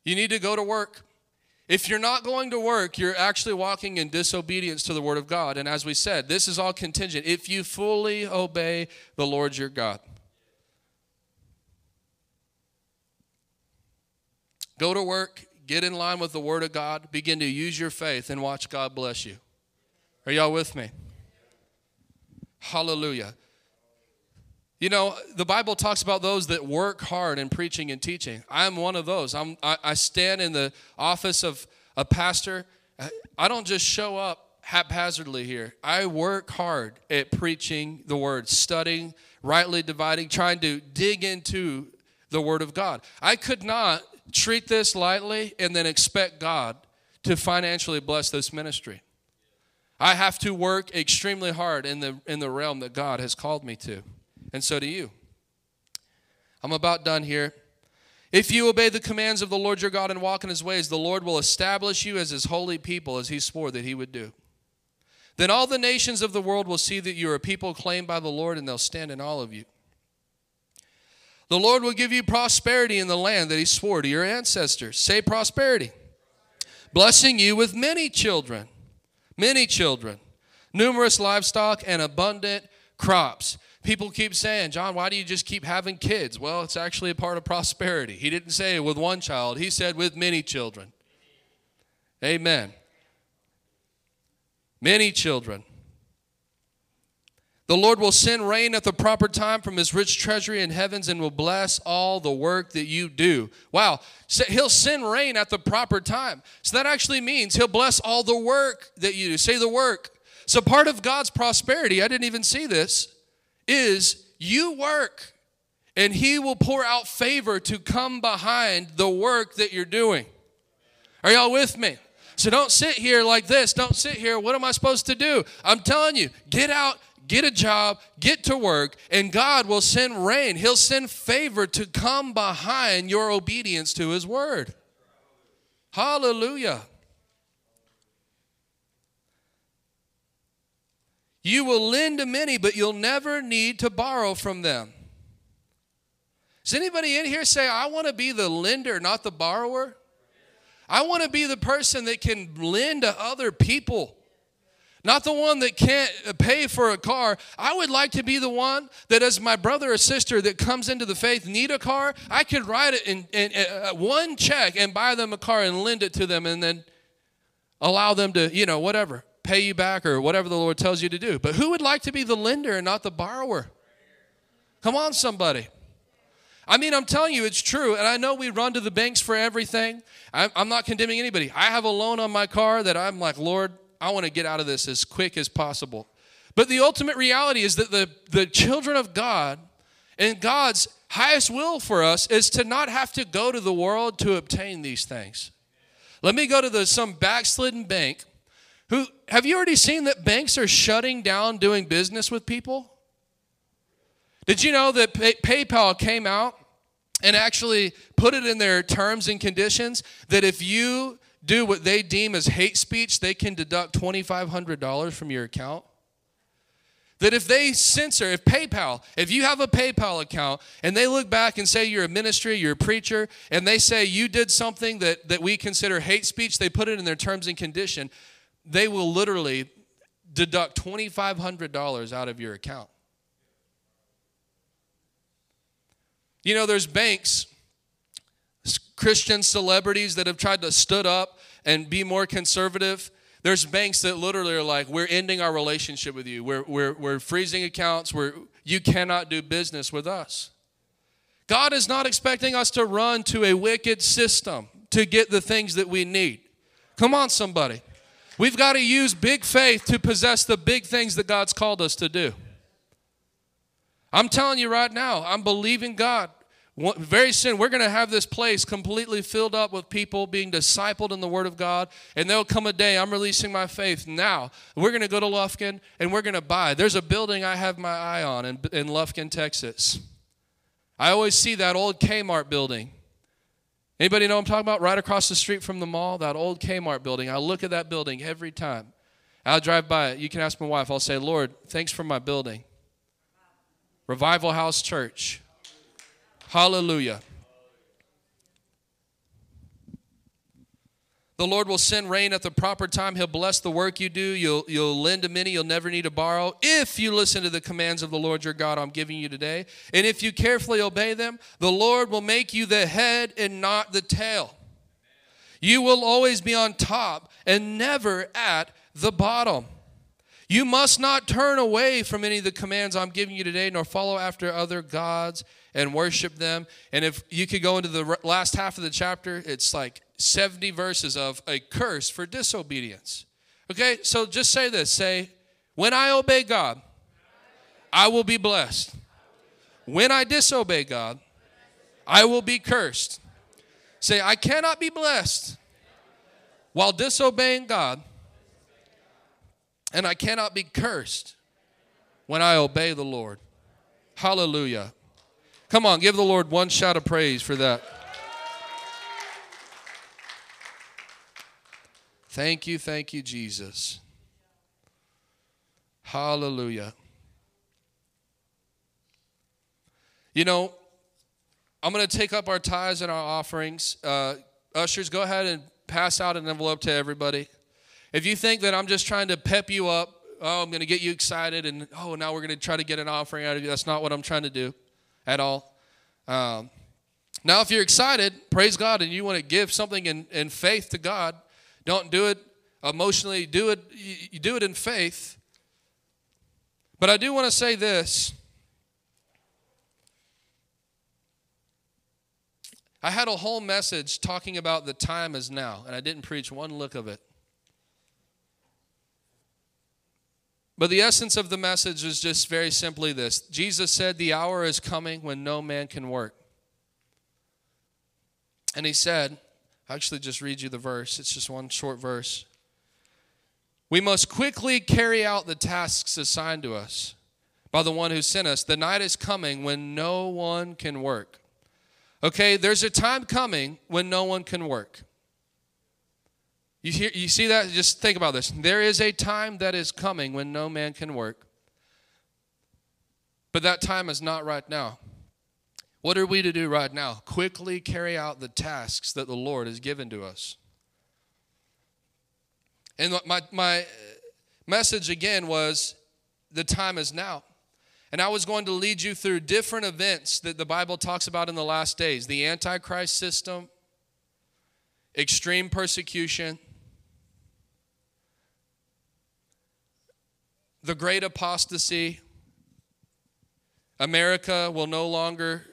You need to go to work. If you're not going to work, you're actually walking in disobedience to the word of God. And as we said, this is all contingent. If you fully obey the Lord your God, go to work, get in line with the word of God, begin to use your faith, and watch God bless you. Are y'all with me? Hallelujah. You know, the Bible talks about those that work hard in preaching and teaching. I'm one of those. I'm, I, I stand in the office of a pastor. I don't just show up haphazardly here. I work hard at preaching the word, studying, rightly dividing, trying to dig into the word of God. I could not treat this lightly and then expect God to financially bless this ministry. I have to work extremely hard in the in the realm that God has called me to and so do you. I'm about done here. If you obey the commands of the Lord your God and walk in his ways, the Lord will establish you as his holy people, as he swore that he would do. Then all the nations of the world will see that you are a people claimed by the Lord, and they'll stand in all of you. The Lord will give you prosperity in the land that he swore to your ancestors. Say prosperity. Blessing you with many children, many children, numerous livestock, and abundant crops. People keep saying, John, why do you just keep having kids? Well, it's actually a part of prosperity. He didn't say with one child, he said with many children. Amen. Many children. The Lord will send rain at the proper time from his rich treasury in heavens and will bless all the work that you do. Wow. So he'll send rain at the proper time. So that actually means he'll bless all the work that you do. Say the work. So part of God's prosperity, I didn't even see this is you work and he will pour out favor to come behind the work that you're doing. Are y'all with me? So don't sit here like this. Don't sit here. What am I supposed to do? I'm telling you, get out, get a job, get to work, and God will send rain. He'll send favor to come behind your obedience to His word. Hallelujah. You will lend to many, but you'll never need to borrow from them. Does anybody in here say, I want to be the lender, not the borrower? I want to be the person that can lend to other people, not the one that can't pay for a car. I would like to be the one that, as my brother or sister that comes into the faith need a car, I could write it in, in, in uh, one check and buy them a car and lend it to them and then allow them to, you know, whatever pay you back or whatever the Lord tells you to do. But who would like to be the lender and not the borrower? Come on, somebody. I mean, I'm telling you, it's true. And I know we run to the banks for everything. I'm not condemning anybody. I have a loan on my car that I'm like, Lord, I want to get out of this as quick as possible. But the ultimate reality is that the, the children of God and God's highest will for us is to not have to go to the world to obtain these things. Let me go to the, some backslidden bank Who have you already seen that banks are shutting down doing business with people? Did you know that Pay- PayPal came out and actually put it in their terms and conditions that if you do what they deem as hate speech, they can deduct $2,500 from your account? That if they censor, if PayPal, if you have a PayPal account and they look back and say you're a ministry, you're a preacher, and they say you did something that, that we consider hate speech, they put it in their terms and condition, they will literally deduct $2,500 out of your account. You know, there's banks, Christian celebrities that have tried to stood up and be more conservative there's banks that literally are like, we're ending our relationship with you. We're, we're, we're freezing accounts. We're, you cannot do business with us. God is not expecting us to run to a wicked system to get the things that we need. Come on, somebody. We've got to use big faith to possess the big things that God's called us to do. I'm telling you right now, I'm believing God very soon, we're going to have this place completely filled up with people being discipled in the Word of God. And there'll come a day, I'm releasing my faith now. We're going to go to Lufkin and we're going to buy. There's a building I have my eye on in, in Lufkin, Texas. I always see that old Kmart building. Anybody know I'm talking about? Right across the street from the mall, that old Kmart building. I look at that building every time. I'll drive by it. You can ask my wife. I'll say, Lord, thanks for my building. Revival House Church. Hallelujah. The Lord will send rain at the proper time. He'll bless the work you do. You'll, you'll lend to many. You'll never need to borrow. If you listen to the commands of the Lord your God I'm giving you today, and if you carefully obey them, the Lord will make you the head and not the tail. You will always be on top and never at the bottom. You must not turn away from any of the commands I'm giving you today, nor follow after other gods and worship them. And if you could go into the last half of the chapter, it's like 70 verses of a curse for disobedience. Okay, so just say this say, When I obey God, I will be blessed. When I disobey God, I will be cursed. Say, I cannot be blessed while disobeying God, and I cannot be cursed when I obey the Lord. Hallelujah. Come on, give the Lord one shout of praise for that. Thank you, thank you, Jesus. Hallelujah. You know, I'm going to take up our tithes and our offerings. Uh, ushers, go ahead and pass out an envelope to everybody. If you think that I'm just trying to pep you up, oh, I'm going to get you excited, and oh, now we're going to try to get an offering out of you, that's not what I'm trying to do at all. Um, now, if you're excited, praise God, and you want to give something in, in faith to God, don't do it emotionally, do it, you do it in faith. But I do want to say this. I had a whole message talking about the time is now, and I didn't preach one look of it. But the essence of the message is just very simply this Jesus said, The hour is coming when no man can work. And he said, Actually just read you the verse, it's just one short verse. We must quickly carry out the tasks assigned to us by the one who sent us. The night is coming when no one can work. Okay, there's a time coming when no one can work. You, hear, you see that? Just think about this. There is a time that is coming when no man can work. But that time is not right now. What are we to do right now? Quickly carry out the tasks that the Lord has given to us. And my, my message again was the time is now. And I was going to lead you through different events that the Bible talks about in the last days the Antichrist system, extreme persecution, the great apostasy. America will no longer,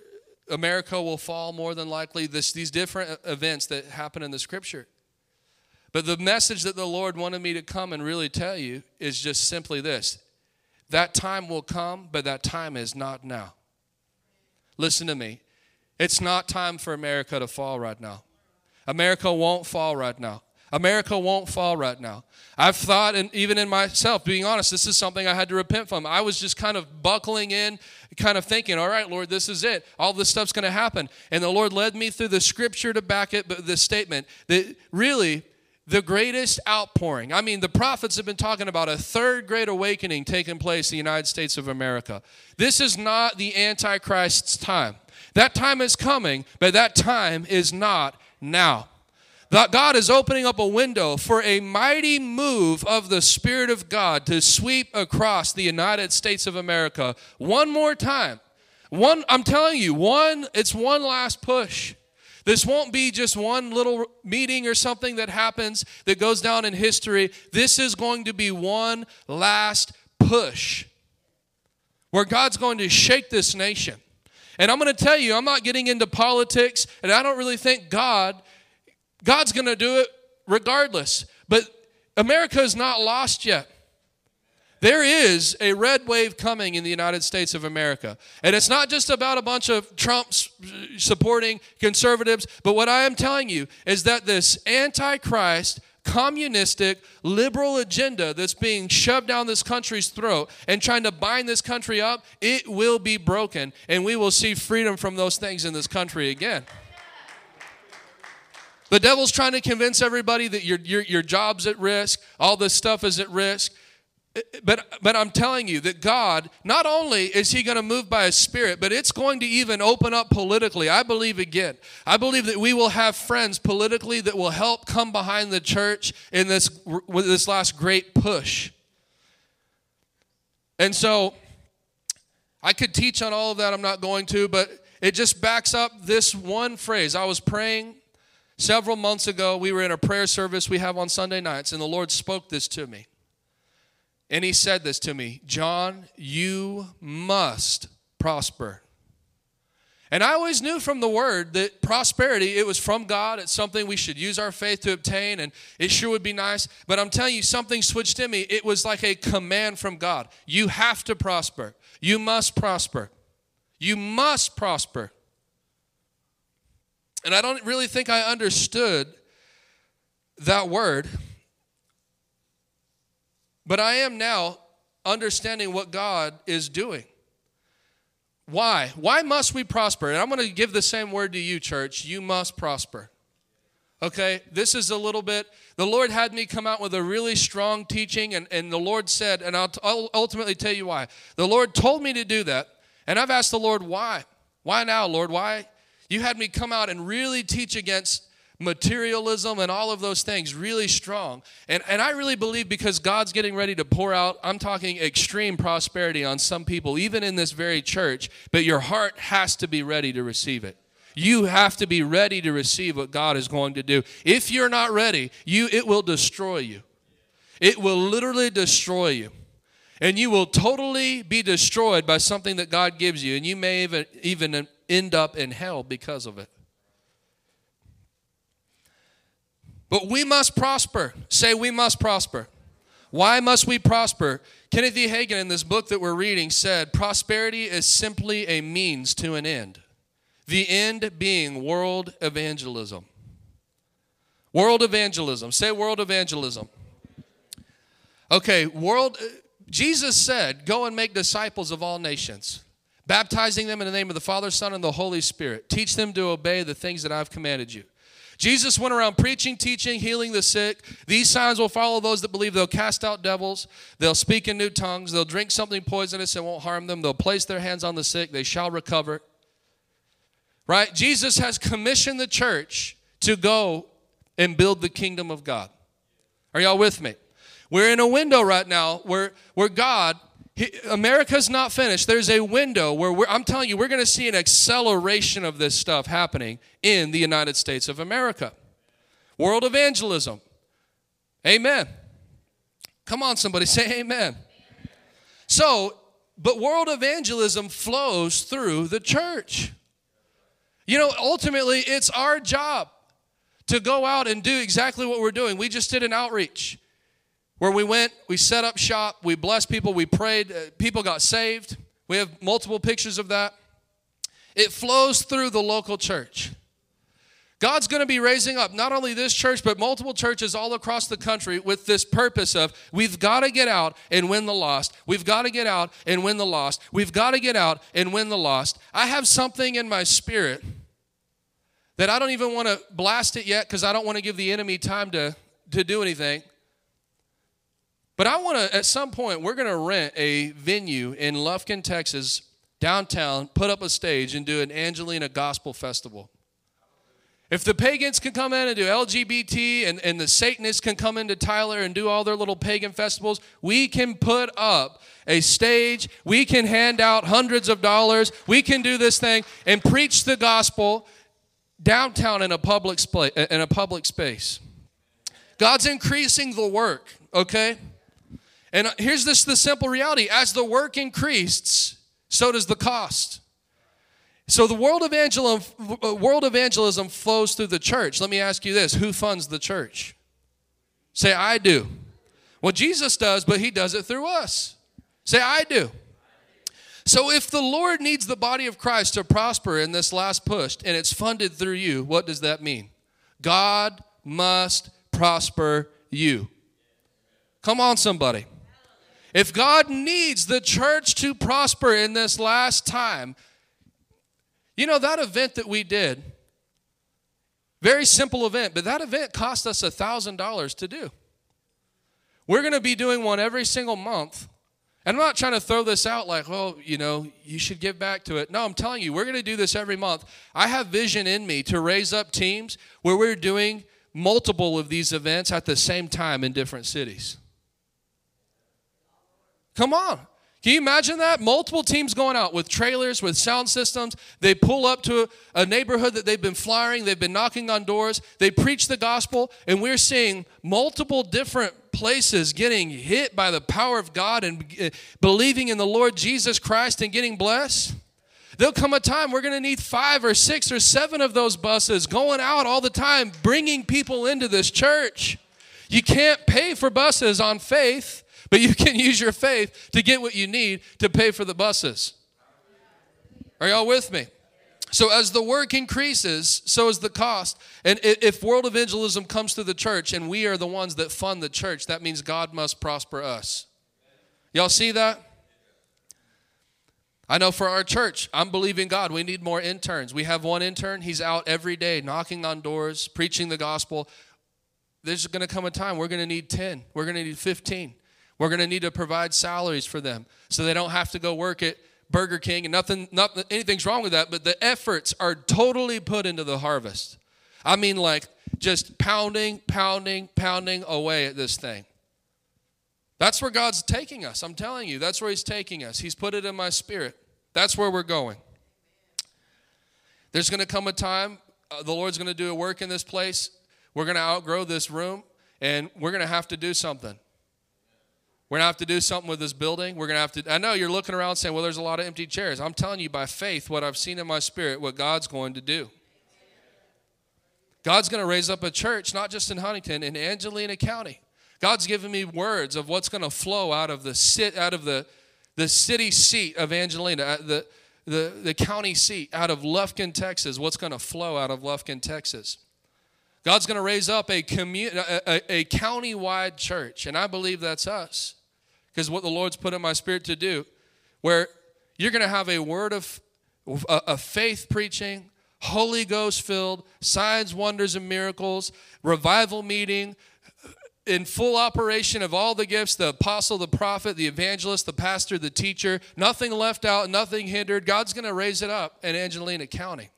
America will fall more than likely. This, these different events that happen in the scripture. But the message that the Lord wanted me to come and really tell you is just simply this that time will come, but that time is not now. Listen to me. It's not time for America to fall right now. America won't fall right now. America won't fall right now. I've thought, and even in myself, being honest, this is something I had to repent from. I was just kind of buckling in, kind of thinking, all right, Lord, this is it. All this stuff's going to happen. And the Lord led me through the scripture to back it, but this statement that really the greatest outpouring. I mean, the prophets have been talking about a third great awakening taking place in the United States of America. This is not the Antichrist's time. That time is coming, but that time is not now. God is opening up a window for a mighty move of the Spirit of God to sweep across the United States of America one more time. One, I'm telling you, one, it's one last push. This won't be just one little meeting or something that happens that goes down in history. This is going to be one last push where God's going to shake this nation. And I'm going to tell you, I'm not getting into politics, and I don't really think God, God's going to do it regardless. But America is not lost yet. There is a red wave coming in the United States of America. And it's not just about a bunch of Trumps supporting conservatives, but what I am telling you is that this antichrist, communistic, liberal agenda that's being shoved down this country's throat and trying to bind this country up, it will be broken. And we will see freedom from those things in this country again. The devil's trying to convince everybody that your, your, your job's at risk, all this stuff is at risk but but I'm telling you that God not only is he going to move by his spirit but it's going to even open up politically. I believe again. I believe that we will have friends politically that will help come behind the church in this with this last great push. And so I could teach on all of that I'm not going to but it just backs up this one phrase. I was praying several months ago. We were in a prayer service we have on Sunday nights and the Lord spoke this to me. And he said this to me John, you must prosper. And I always knew from the word that prosperity, it was from God. It's something we should use our faith to obtain, and it sure would be nice. But I'm telling you, something switched in me. It was like a command from God. You have to prosper. You must prosper. You must prosper. And I don't really think I understood that word but I am now understanding what God is doing. Why? Why must we prosper? And I'm going to give the same word to you, church. You must prosper. Okay, this is a little bit. The Lord had me come out with a really strong teaching, and, and the Lord said, and I'll, I'll ultimately tell you why. The Lord told me to do that, and I've asked the Lord, why? Why now, Lord? Why? You had me come out and really teach against materialism and all of those things really strong. And, and I really believe because God's getting ready to pour out, I'm talking extreme prosperity on some people, even in this very church, but your heart has to be ready to receive it. You have to be ready to receive what God is going to do. If you're not ready, you it will destroy you. It will literally destroy you. And you will totally be destroyed by something that God gives you, and you may even, even end up in hell because of it. But we must prosper. Say, we must prosper. Why must we prosper? Kenneth E. Hagin, in this book that we're reading, said prosperity is simply a means to an end. The end being world evangelism. World evangelism. Say world evangelism. Okay, world. Jesus said, Go and make disciples of all nations, baptizing them in the name of the Father, Son, and the Holy Spirit. Teach them to obey the things that I've commanded you. Jesus went around preaching, teaching, healing the sick. These signs will follow those that believe they'll cast out devils, they'll speak in new tongues, they'll drink something poisonous and won't harm them, they'll place their hands on the sick, they shall recover. Right? Jesus has commissioned the church to go and build the kingdom of God. Are y'all with me? We're in a window right now where, where God America's not finished. There's a window where I'm telling you, we're going to see an acceleration of this stuff happening in the United States of America. World evangelism. Amen. Come on, somebody say amen. So, but world evangelism flows through the church. You know, ultimately, it's our job to go out and do exactly what we're doing. We just did an outreach where we went, we set up shop, we blessed people, we prayed, uh, people got saved. We have multiple pictures of that. It flows through the local church. God's going to be raising up not only this church, but multiple churches all across the country with this purpose of we've got to get out and win the lost. We've got to get out and win the lost. We've got to get out and win the lost. I have something in my spirit that I don't even want to blast it yet because I don't want to give the enemy time to, to do anything. But I want to, at some point, we're going to rent a venue in Lufkin, Texas, downtown, put up a stage, and do an Angelina Gospel Festival. If the pagans can come in and do LGBT and, and the Satanists can come into Tyler and do all their little pagan festivals, we can put up a stage. We can hand out hundreds of dollars. We can do this thing and preach the gospel downtown in a public, in a public space. God's increasing the work, okay? And here's this the simple reality as the work increases, so does the cost. So the world evangelism, uh, world evangelism flows through the church. Let me ask you this who funds the church? Say, I do. Well, Jesus does, but he does it through us. Say, I do. So if the Lord needs the body of Christ to prosper in this last push and it's funded through you, what does that mean? God must prosper you. Come on, somebody. If God needs the church to prosper in this last time, you know, that event that we did, very simple event, but that event cost us a $1,000 to do. We're going to be doing one every single month. And I'm not trying to throw this out like, well, you know, you should give back to it. No, I'm telling you, we're going to do this every month. I have vision in me to raise up teams where we're doing multiple of these events at the same time in different cities. Come on. Can you imagine that? Multiple teams going out with trailers, with sound systems. They pull up to a neighborhood that they've been flying, they've been knocking on doors, they preach the gospel, and we're seeing multiple different places getting hit by the power of God and uh, believing in the Lord Jesus Christ and getting blessed. There'll come a time we're going to need five or six or seven of those buses going out all the time, bringing people into this church. You can't pay for buses on faith. But you can use your faith to get what you need to pay for the buses. Are y'all with me? So, as the work increases, so is the cost. And if world evangelism comes to the church and we are the ones that fund the church, that means God must prosper us. Y'all see that? I know for our church, I'm believing God. We need more interns. We have one intern, he's out every day knocking on doors, preaching the gospel. There's going to come a time we're going to need 10, we're going to need 15. We're going to need to provide salaries for them so they don't have to go work at Burger King and nothing, nothing anything's wrong with that, but the efforts are totally put into the harvest. I mean like just pounding, pounding, pounding away at this thing. That's where God's taking us. I'm telling you, that's where he's taking us. He's put it in my spirit. That's where we're going. There's going to come a time uh, the Lord's going to do a work in this place. We're going to outgrow this room and we're going to have to do something. We're going to have to do something with this building. We're going to have to. I know you're looking around saying, well, there's a lot of empty chairs. I'm telling you by faith what I've seen in my spirit, what God's going to do. God's going to raise up a church, not just in Huntington, in Angelina County. God's given me words of what's going to flow out of the sit out of the, the city seat of Angelina, uh, the, the, the county seat out of Lufkin, Texas. What's going to flow out of Lufkin, Texas? God's going to raise up a, commun- a, a, a county-wide church, and I believe that's us because what the Lord's put in my spirit to do, where you're going to have a word of, a faith preaching, Holy Ghost filled, signs, wonders, and miracles, revival meeting, in full operation of all the gifts the apostle, the prophet, the evangelist, the pastor, the teacher, nothing left out, nothing hindered. God's going to raise it up in Angelina County.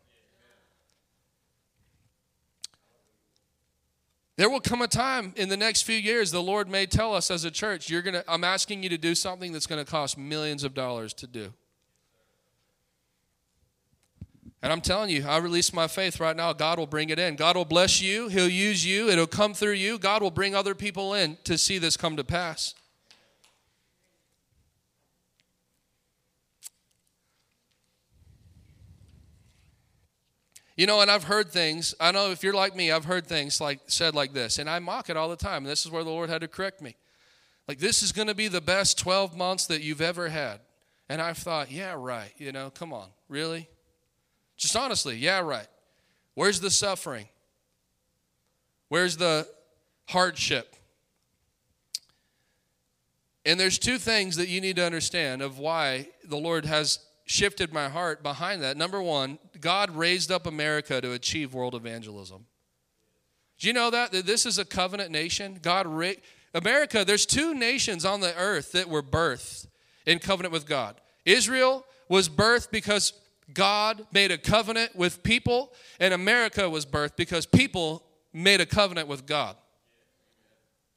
There will come a time in the next few years the Lord may tell us as a church, you're going to I'm asking you to do something that's going to cost millions of dollars to do. And I'm telling you, I release my faith right now. God will bring it in. God will bless you. He'll use you. It'll come through you. God will bring other people in to see this come to pass. You know, and I've heard things. I know if you're like me, I've heard things like said like this, and I mock it all the time. This is where the Lord had to correct me. Like this is going to be the best 12 months that you've ever had. And I've thought, yeah, right. You know, come on, really? Just honestly, yeah, right. Where's the suffering? Where's the hardship? And there's two things that you need to understand of why the Lord has shifted my heart behind that. Number one, God raised up America to achieve world evangelism. Do you know that? That this is a covenant nation? God, ra- America, there's two nations on the earth that were birthed in covenant with God. Israel was birthed because God made a covenant with people, and America was birthed because people made a covenant with God.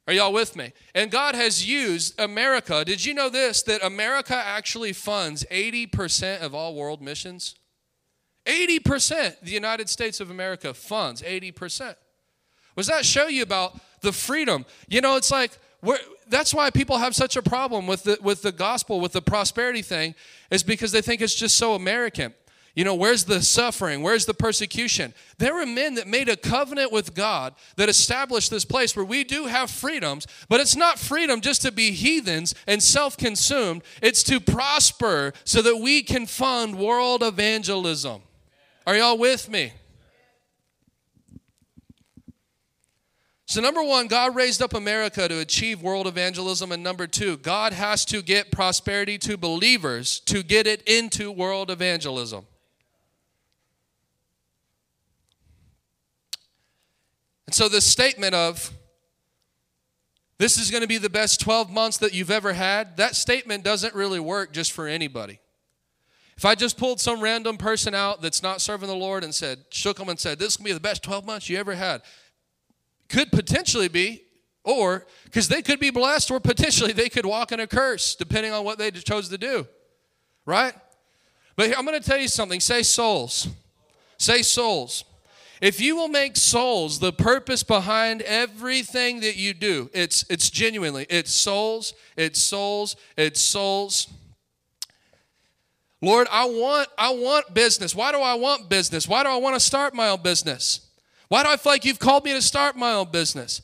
Are y'all with me? And God has used America. Did you know this? That America actually funds 80% of all world missions? 80%. The United States of America funds 80%. Was that show you about the freedom? You know, it's like, that's why people have such a problem with the, with the gospel, with the prosperity thing, is because they think it's just so American. You know, where's the suffering? Where's the persecution? There were men that made a covenant with God that established this place where we do have freedoms, but it's not freedom just to be heathens and self consumed. It's to prosper so that we can fund world evangelism. Are y'all with me? So, number one, God raised up America to achieve world evangelism. And number two, God has to get prosperity to believers to get it into world evangelism. And so, this statement of this is going to be the best 12 months that you've ever had, that statement doesn't really work just for anybody. If I just pulled some random person out that's not serving the Lord and said, shook them and said, This to be the best 12 months you ever had, could potentially be, or because they could be blessed, or potentially they could walk in a curse, depending on what they chose to do. Right? But here, I'm going to tell you something. Say souls. Say souls. If you will make souls the purpose behind everything that you do, it's it's genuinely, it's souls, it's souls, it's souls. Lord, I want I want business. Why do I want business? Why do I want to start my own business? Why do I feel like you've called me to start my own business?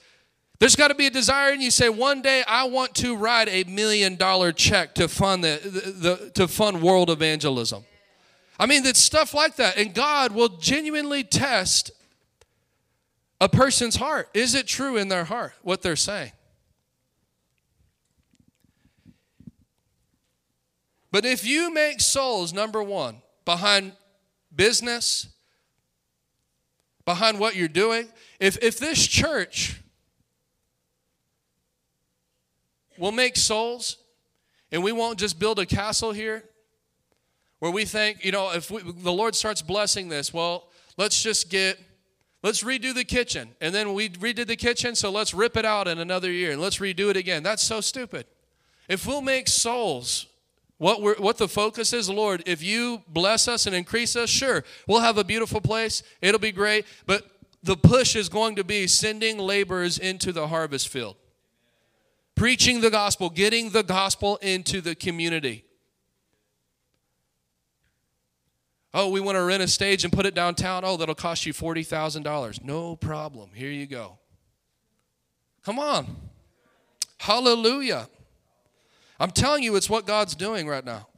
There's got to be a desire, and you say, one day I want to write a million dollar check to fund the, the, the to fund world evangelism. I mean, it's stuff like that. And God will genuinely test a person's heart. Is it true in their heart what they're saying? But if you make souls number one behind business, behind what you're doing, if, if this church will make souls and we won't just build a castle here where we think, you know, if we, the Lord starts blessing this, well, let's just get, let's redo the kitchen. And then we redid the kitchen, so let's rip it out in another year and let's redo it again. That's so stupid. If we'll make souls, what, we're, what the focus is, Lord, if you bless us and increase us, sure, we'll have a beautiful place. It'll be great. But the push is going to be sending laborers into the harvest field, preaching the gospel, getting the gospel into the community. Oh, we want to rent a stage and put it downtown. Oh, that'll cost you $40,000. No problem. Here you go. Come on. Hallelujah. I'm telling you, it's what God's doing right now.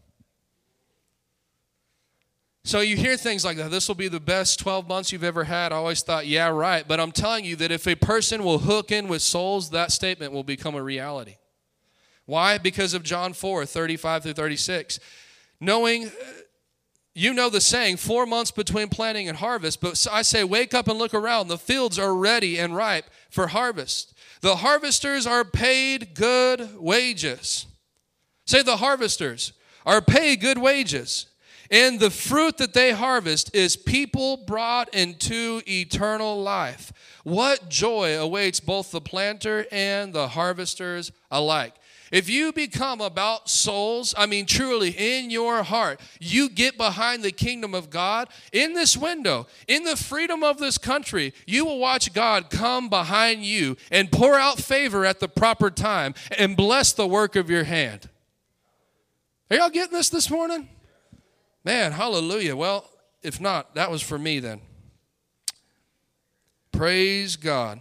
So you hear things like that. This will be the best 12 months you've ever had. I always thought, yeah, right. But I'm telling you that if a person will hook in with souls, that statement will become a reality. Why? Because of John 4 35 through 36. Knowing you know the saying, four months between planting and harvest, but I say, wake up and look around. The fields are ready and ripe for harvest. The harvesters are paid good wages. Say, the harvesters are paid good wages. And the fruit that they harvest is people brought into eternal life. What joy awaits both the planter and the harvesters alike. If you become about souls, I mean, truly in your heart, you get behind the kingdom of God in this window, in the freedom of this country, you will watch God come behind you and pour out favor at the proper time and bless the work of your hand. Are y'all getting this this morning? Man, hallelujah. Well, if not, that was for me then. Praise God.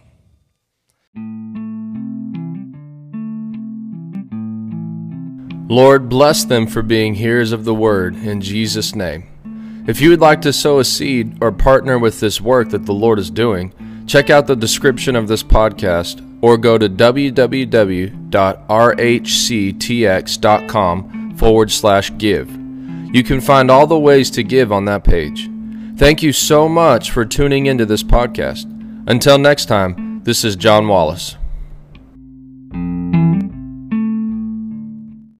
Lord, bless them for being hearers of the word in Jesus' name. If you would like to sow a seed or partner with this work that the Lord is doing, check out the description of this podcast or go to www.rhctx.com forward slash give. You can find all the ways to give on that page. Thank you so much for tuning into this podcast. Until next time, this is John Wallace.